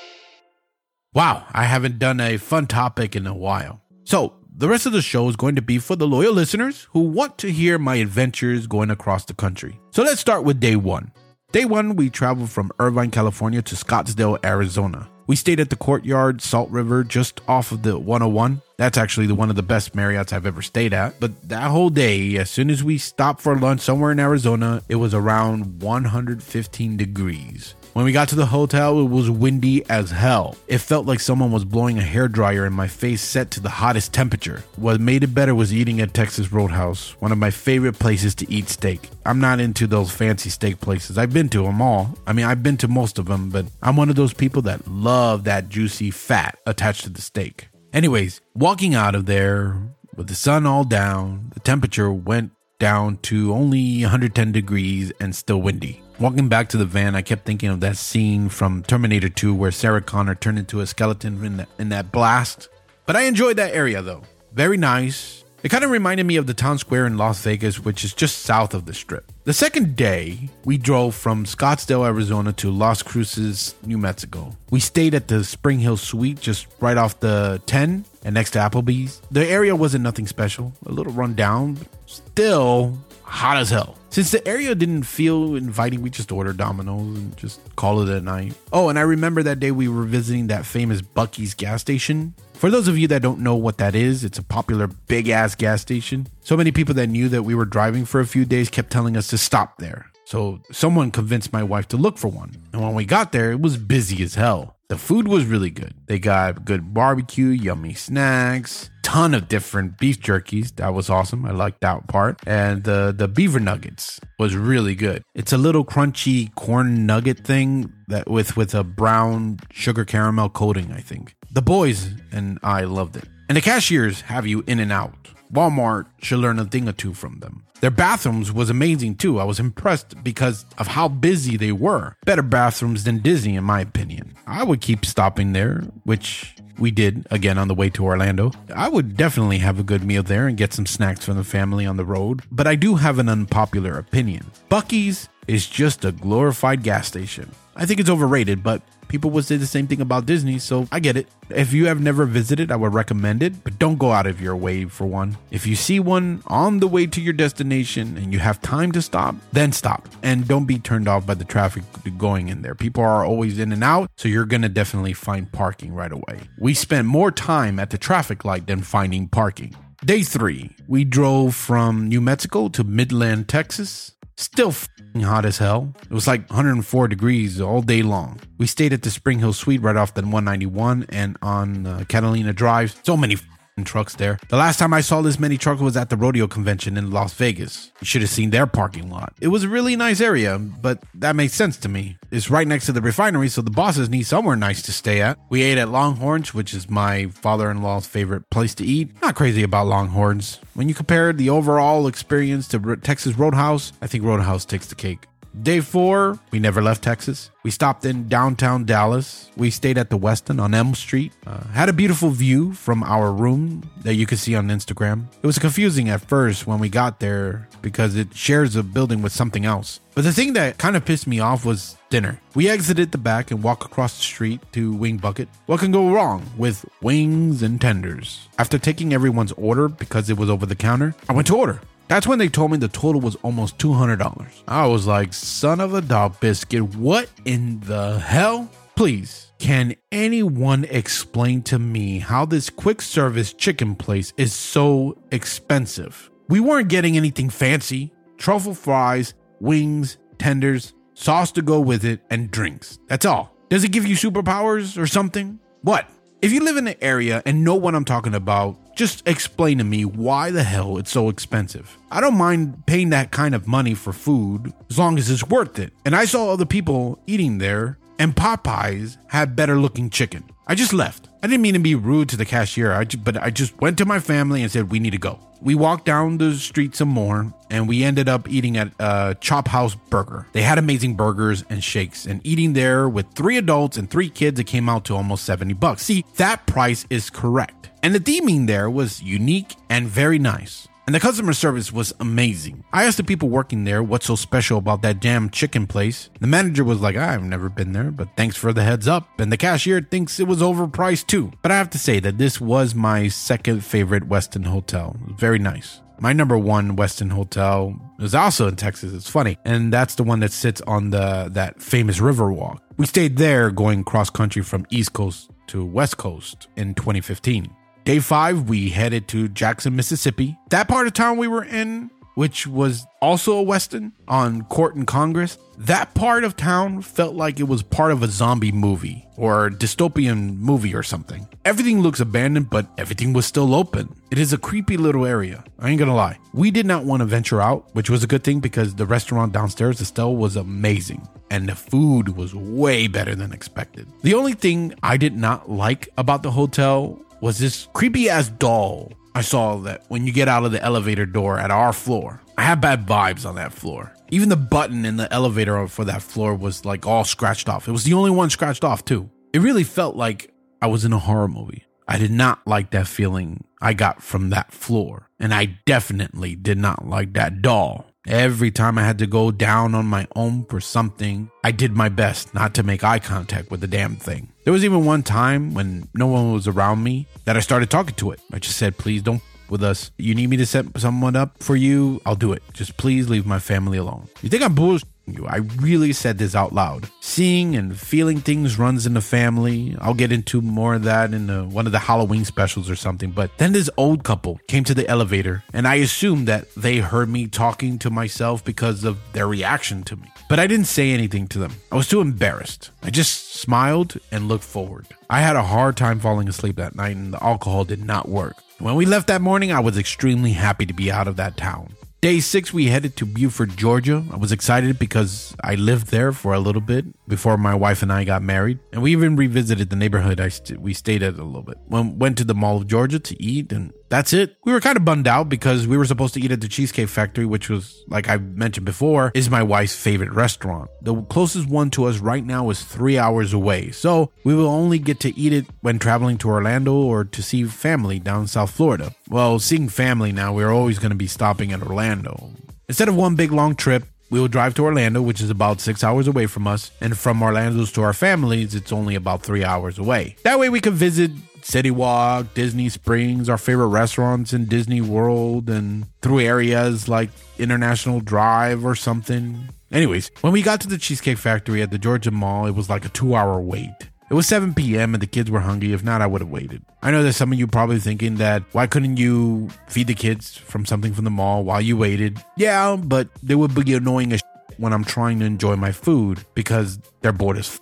Wow, I haven't done a fun topic in a while. So, the rest of the show is going to be for the loyal listeners who want to hear my adventures going across the country. So, let's start with day one. Day one, we traveled from Irvine, California to Scottsdale, Arizona. We stayed at the Courtyard Salt River just off of the 101. That's actually the one of the best Marriotts I've ever stayed at. But that whole day, as soon as we stopped for lunch somewhere in Arizona, it was around 115 degrees. When we got to the hotel, it was windy as hell. It felt like someone was blowing a hairdryer in my face set to the hottest temperature. What made it better was eating at Texas Roadhouse, one of my favorite places to eat steak. I'm not into those fancy steak places. I've been to them all. I mean, I've been to most of them, but I'm one of those people that love that juicy fat attached to the steak. Anyways, walking out of there with the sun all down, the temperature went down to only 110 degrees and still windy. Walking back to the van, I kept thinking of that scene from Terminator 2 where Sarah Connor turned into a skeleton in that, in that blast. But I enjoyed that area though. Very nice. It kind of reminded me of the town square in Las Vegas, which is just south of the strip. The second day, we drove from Scottsdale, Arizona to Las Cruces, New Mexico. We stayed at the Spring Hill Suite just right off the 10 and next to Applebee's. The area wasn't nothing special, a little run down, but still hot as hell. Since the area didn't feel inviting, we just ordered Domino's and just call it a night. Oh, and I remember that day we were visiting that famous Buc-ee's gas station. For those of you that don't know what that is, it's a popular big ass gas station. So many people that knew that we were driving for a few days kept telling us to stop there. So someone convinced my wife to look for one. And when we got there, it was busy as hell. The food was really good. They got good barbecue, yummy snacks, ton of different beef jerkies. That was awesome. I liked that part. And the the beaver nuggets was really good. It's a little crunchy corn nugget thing that with with a brown sugar caramel coating, I think. The boys and I loved it. And the cashiers have you in and out. Walmart should learn a thing or two from them. Their bathrooms was amazing too. I was impressed because of how busy they were. Better bathrooms than Disney, in my opinion. I would keep stopping there, which we did again on the way to Orlando. I would definitely have a good meal there and get some snacks for the family on the road. But I do have an unpopular opinion. Buc-ee's is just a glorified gas station. I think it's overrated, but people would say the same thing about Disney, so I get it. If you have never visited, I would recommend it, but don't go out of your way for one. If you see one on the way to your destination and you have time to stop, then stop. And don't be turned off by the traffic going in there. People are always in and out, so you're gonna definitely find parking right away. We spent more time at the traffic light than finding parking. Day three, we drove from New Mexico to Midland, Texas. Still f***ing hot as hell. It was like 104 degrees all day long. We stayed at the Spring Hill Suite right off the 191 and on uh, Catalina Drive. So many trucks there. The last time I saw this many trucks was at the rodeo convention in Las Vegas. You should have seen their parking lot. It was a really nice area, but that makes sense to me. It's right next to the refinery, so the bosses need somewhere nice to stay at. We ate at Longhorns, which is my father-in-law's favorite place to eat. Not crazy about Longhorns. When you compare the overall experience to Texas Roadhouse, I think Roadhouse takes the cake. Day four, we never left Texas. We stopped in downtown Dallas. We stayed at the Westin on Elm Street. Uh, had a beautiful view from our room that you can see on Instagram. It was confusing at first when we got there because it shares a building with something else. But the thing that kind of pissed me off was dinner. We exited the back and walked across the street to Wing Bucket. What can go wrong with wings and tenders? After taking everyone's order because it was over the counter, I went to order. That's when they told me the total was almost $200. I was like, son of a dog biscuit, what in the hell? Please, can anyone explain to me how this quick service chicken place is so expensive? We weren't getting anything fancy truffle fries, wings, tenders, sauce to go with it, and drinks. That's all. Does it give you superpowers or something? What? If you live in the area and know what I'm talking about, just explain to me why the hell it's so expensive. I don't mind paying that kind of money for food as long as it's worth it. And I saw other people eating there, and Popeyes had better looking chicken. I just left. I didn't mean to be rude to the cashier, I ju- but I just went to my family and said, We need to go. We walked down the street some more, and we ended up eating at uh, Chop House Burger. They had amazing burgers and shakes, and eating there with three adults and three kids, it came out to almost 70 bucks. See, that price is correct. And the theming there was unique and very nice. And the customer service was amazing. I asked the people working there what's so special about that damn chicken place. The manager was like, I've never been there, but thanks for the heads up. And the cashier thinks it was overpriced too. But I have to say that this was my second favorite Westin hotel. Very nice. My number one Westin hotel is also in Texas. It's funny. And that's the one that sits on the that famous river walk. We stayed there going cross country from East Coast to West Coast in 2015. Day five, we headed to Jackson, Mississippi. That part of town we were in, which was also a Westin on Court and Congress, that part of town felt like it was part of a zombie movie or dystopian movie or something. Everything looks abandoned, but everything was still open. It is a creepy little area. I ain't gonna lie. We did not want to venture out, which was a good thing because the restaurant downstairs, Estelle, was amazing and the food was way better than expected. The only thing I did not like about the hotel was this creepy ass doll I saw that when you get out of the elevator door at our floor. I had bad vibes on that floor. Even the button in the elevator for that floor was like all scratched off. It was the only one scratched off, too. It really felt like I was in a horror movie. I did not like that feeling I got from that floor. And I definitely did not like that doll. Every time I had to go down on my own for something, I did my best not to make eye contact with the damn thing. There was even one time when no one was around me that I started talking to it. I just said, please don't with us. You need me to set someone up for you? I'll do it. Just please leave my family alone. You think I'm bullshitting you? I really said this out loud. Seeing and feeling things runs in the family. I'll get into more of that in the, one of the Halloween specials or something. But then this old couple came to the elevator, and I assumed that they heard me talking to myself because of their reaction to me. But I didn't say anything to them. I was too embarrassed. I just smiled and looked forward. I had a hard time falling asleep that night, and the alcohol did not work. When we left that morning, I was extremely happy to be out of that town. Day six, we headed to Buford, Georgia. I was excited because I lived there for a little bit before my wife and I got married, and we even revisited the neighborhood I st- we stayed at a little bit. Went to the Mall of Georgia to eat, and that's it. We were kind of bummed out because we were supposed to eat at the Cheesecake Factory, which was, like I mentioned before, is my wife's favorite restaurant. The closest one to us right now is three hours away, so we will only get to eat it when traveling to Orlando or to see family down South Florida. Well, seeing family now, we're always going to be stopping at Orlando. Instead of one big long trip, we will drive to Orlando, which is about six hours away from us, and from Orlando's to our families, it's only about three hours away. That way, we can visit City Walk, Disney Springs, our favorite restaurants in Disney World, and through areas like International Drive or something. Anyways, when we got to the Cheesecake Factory at the Georgia Mall, it was like a two hour wait. It was 7 p.m. and the kids were hungry. If not, I would have waited. I know that some of you probably thinking that why couldn't you feed the kids from something from the mall while you waited? Yeah, but they would be annoying as when I'm trying to enjoy my food because they're bored as f-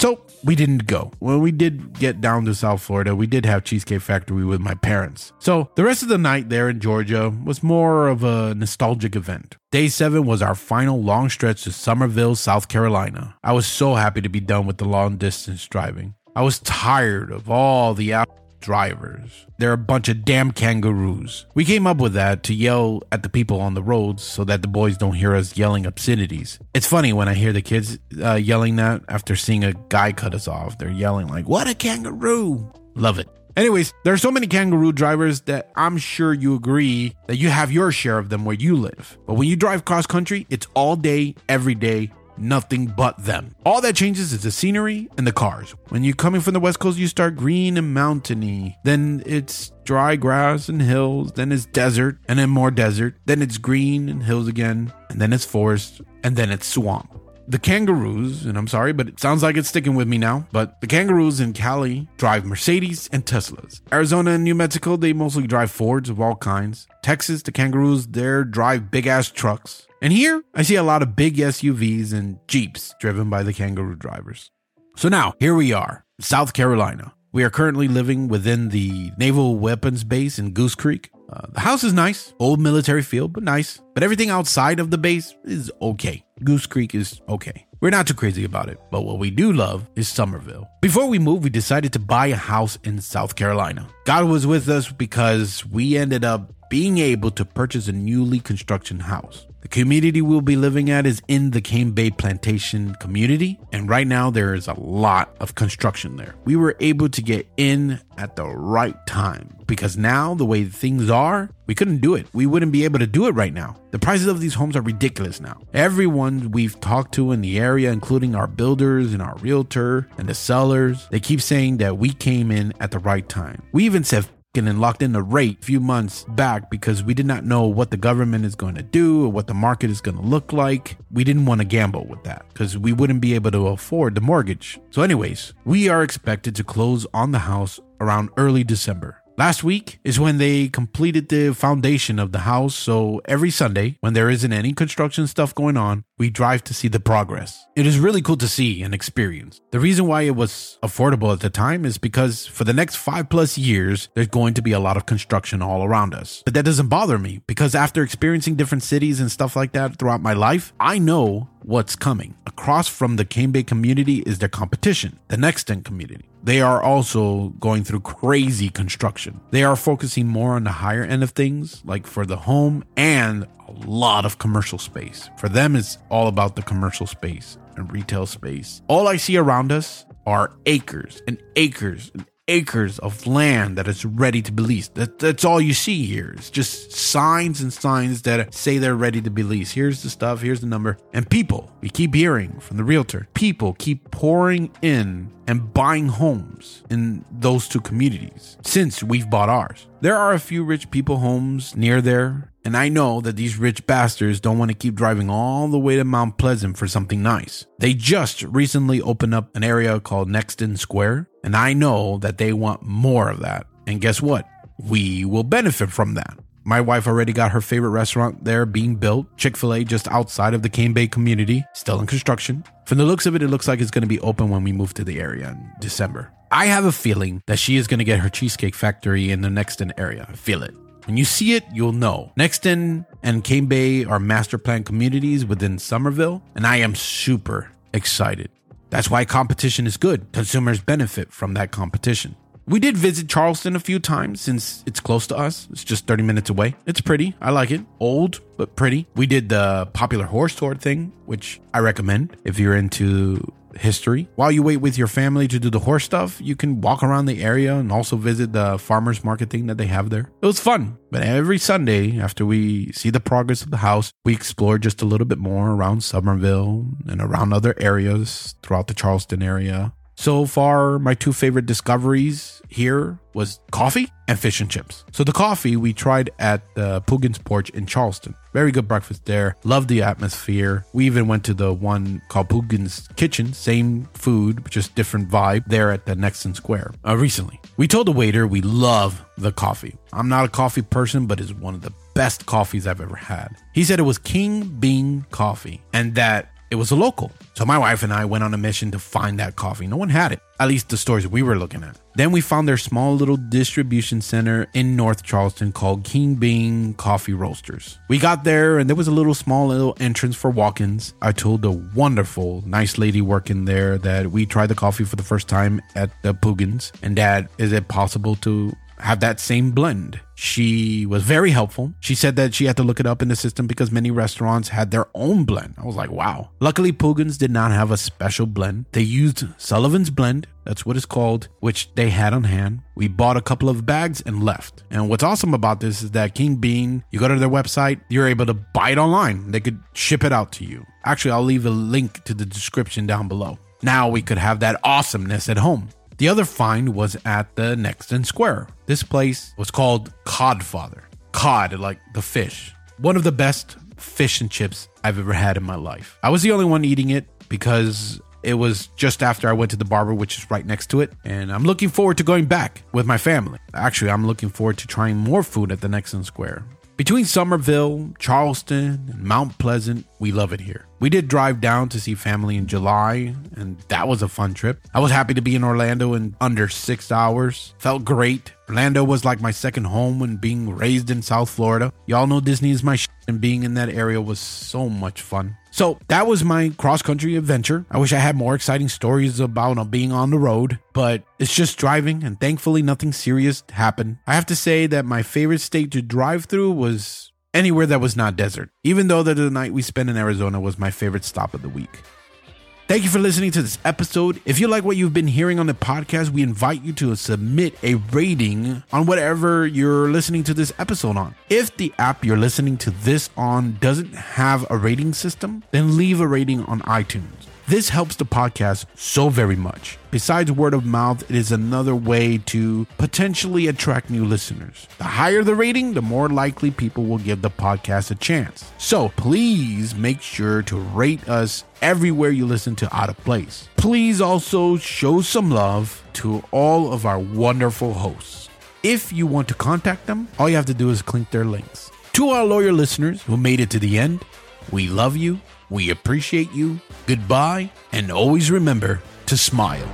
so we didn't go. When we did get down to South Florida, we did have Cheesecake Factory with my parents. So the rest of the night there in Georgia was more of a nostalgic event. Day seven was our final long stretch to Summerville, South Carolina. I was so happy to be done with the long distance driving. I was tired of all the out drivers. They're a bunch of damn kangaroos. We came up with that to yell at the people on the roads so that the boys don't hear us yelling obscenities. It's funny when I hear the kids uh, yelling that after seeing a guy cut us off. They're yelling like, "What a kangaroo!" Love it. Anyways, there are so many kangaroo drivers that I'm sure you agree that you have your share of them where you live. But when you drive cross country, it's all day, every day, nothing but them. All that changes is the scenery and the cars. When you're coming from the West Coast, you start green and mountainy. Then it's dry grass and hills. Then it's desert and then more desert. Then it's green and hills again. And then it's forest. And then it's swamp. The kangaroos, and I'm sorry, but it sounds like it's sticking with me now, but the kangaroos in Cali drive Mercedes and Teslas. Arizona and New Mexico, they mostly drive Fords of all kinds. Texas, the kangaroos there drive big ass trucks. And here, I see a lot of big SUVs and Jeeps driven by the kangaroo drivers. So now, here we are, South Carolina. We are currently living within the Naval Weapons Base in Goose Creek. Uh, the house is nice, old military field, but nice. But everything outside of the base is okay. Goose Creek is okay. We're not too crazy about it, but what we do love is Summerville. Before we moved, we decided to buy a house in South Carolina. God was with us because we ended up being able to purchase a newly construction house. The community we'll be living at is in the Cane Bay Plantation community, and right now there is a lot of construction there. We were able to get in at the right time because now, the way things are, we couldn't do it. We wouldn't be able to do it right now. The prices of these homes are ridiculous now. Everyone we've talked to in the area, including our builders and our realtor and the sellers, they keep saying that we came in at the right time. We even said and then locked in the rate a few months back because we did not know what the government is going to do or what the market is going to look like. We didn't want to gamble with that because we wouldn't be able to afford the mortgage. So, anyways, we are expected to close on the house around early December. Last week is when they completed the foundation of the house, so every Sunday, when there isn't any construction stuff going on, we drive to see the progress. It is really cool to see and experience. The reason why it was affordable at the time is because for the next five plus years, there's going to be a lot of construction all around us. But that doesn't bother me because after experiencing different cities and stuff like that throughout my life, I know what's coming. Across from the Cane Bay community is their competition, the Nexton community. They are also going through crazy construction. They are focusing more on the higher end of things, like for the home and a lot of commercial space. For them, it's all about the commercial space and retail space. All I see around us are acres and acres and acres of land that is ready to be leased. That, that's all you see here. It's just signs and signs that say they're ready to be leased. Here's the stuff, here's the number. And people, we keep hearing from the realtor, people keep pouring in and buying homes in those two communities since we've bought ours. There are a few rich people homes near there, and I know that these rich bastards don't want to keep driving all the way to Mount Pleasant for something nice. They just recently opened up an area called Nexton Square, and I know that they want more of that. And guess what? We will benefit from that. My wife already got her favorite restaurant there being built, Chick fil A, just outside of the Cane Bay community, still in construction. From the looks of it, it looks like it's going to be open when we move to the area in December. I have a feeling that she is going to get her Cheesecake Factory in the Nexton area. I feel it. When you see it, you'll know. Nexton and Cane Bay are master plan communities within Summerville, and I am super excited. That's why competition is good. Consumers benefit from that competition. We did visit Charleston a few times since it's close to us. It's just 30 minutes away. It's pretty. I like it. Old, but pretty. We did the popular horse tour thing, which I recommend if you're into history. While you wait with your family to do the horse stuff, you can walk around the area and also visit the farmers market thing that they have there. It was fun. But every Sunday, after we see the progress of the house, we explore just a little bit more around Summerville and around other areas throughout the Charleston area. So far, my two favorite discoveries here was coffee and fish and chips. So the coffee we tried at the Poogan's Porch in Charleston. Very good breakfast there. Loved the atmosphere. We even went to the one called Poogan's Kitchen. Same food, just different vibe there at the Nexton Square uh, recently. We told the waiter we love the coffee. I'm not a coffee person, but it's one of the best coffees I've ever had. He said it was King Bean coffee and that it was a local. So my wife and I went on a mission to find that coffee. No one had it, at least the stores we were looking at. Then we found their small little distribution center in North Charleston called King Bean Coffee Roasters. We got there and there was a little small little entrance for walk ins. I told the wonderful, nice lady working there that we tried the coffee for the first time at the Poogans and that is it possible to have that same blend. She was very helpful. She said that she had to look it up in the system because many restaurants had their own blend. I was like, wow. Luckily, Poogans did not have a special blend. They used Sullivan's blend, that's what it's called, which they had on hand. We bought a couple of bags and left. And what's awesome about this is that King Bean, you go to their website, you're able to buy it online. They could ship it out to you. Actually, I'll leave a link to the description down below. Now we could have that awesomeness at home. The other find was at the Nexton Square. This place was called Codfather. Cod, like the fish. One of the best fish and chips I've ever had in my life. I was the only one eating it because it was just after I went to the barber, which is right next to it. And I'm looking forward to going back with my family. Actually, I'm looking forward to trying more food at the Nexton Square. Between Summerville, Charleston, and Mount Pleasant, we love it here. We did drive down to see family in July, and that was a fun trip. I was happy to be in Orlando in under six hours. Felt great. Orlando was like my second home when being raised in South Florida. Y'all know Disney is my shit, and being in that area was so much fun. So that was my cross country adventure. I wish I had more exciting stories about being on the road, but it's just driving, and thankfully nothing serious happened. I have to say that my favorite state to drive through was anywhere that was not desert, even though the night we spent in Arizona was my favorite stop of the week. Thank you for listening to this episode. If you like what you've been hearing on the podcast, we invite you to submit a rating on whatever you're listening to this episode on. If the app you're listening to this on doesn't have a rating system, then leave a rating on iTunes. This helps the podcast so very much. Besides word of mouth, it is another way to potentially attract new listeners. The higher the rating, the more likely people will give the podcast a chance. So please make sure to rate us everywhere you listen to Out of Place. Please also show some love to all of our wonderful hosts. If you want to contact them, all you have to do is click their links. To our loyal listeners who made it to the end, we love you, we appreciate you, goodbye, and always remember to smile.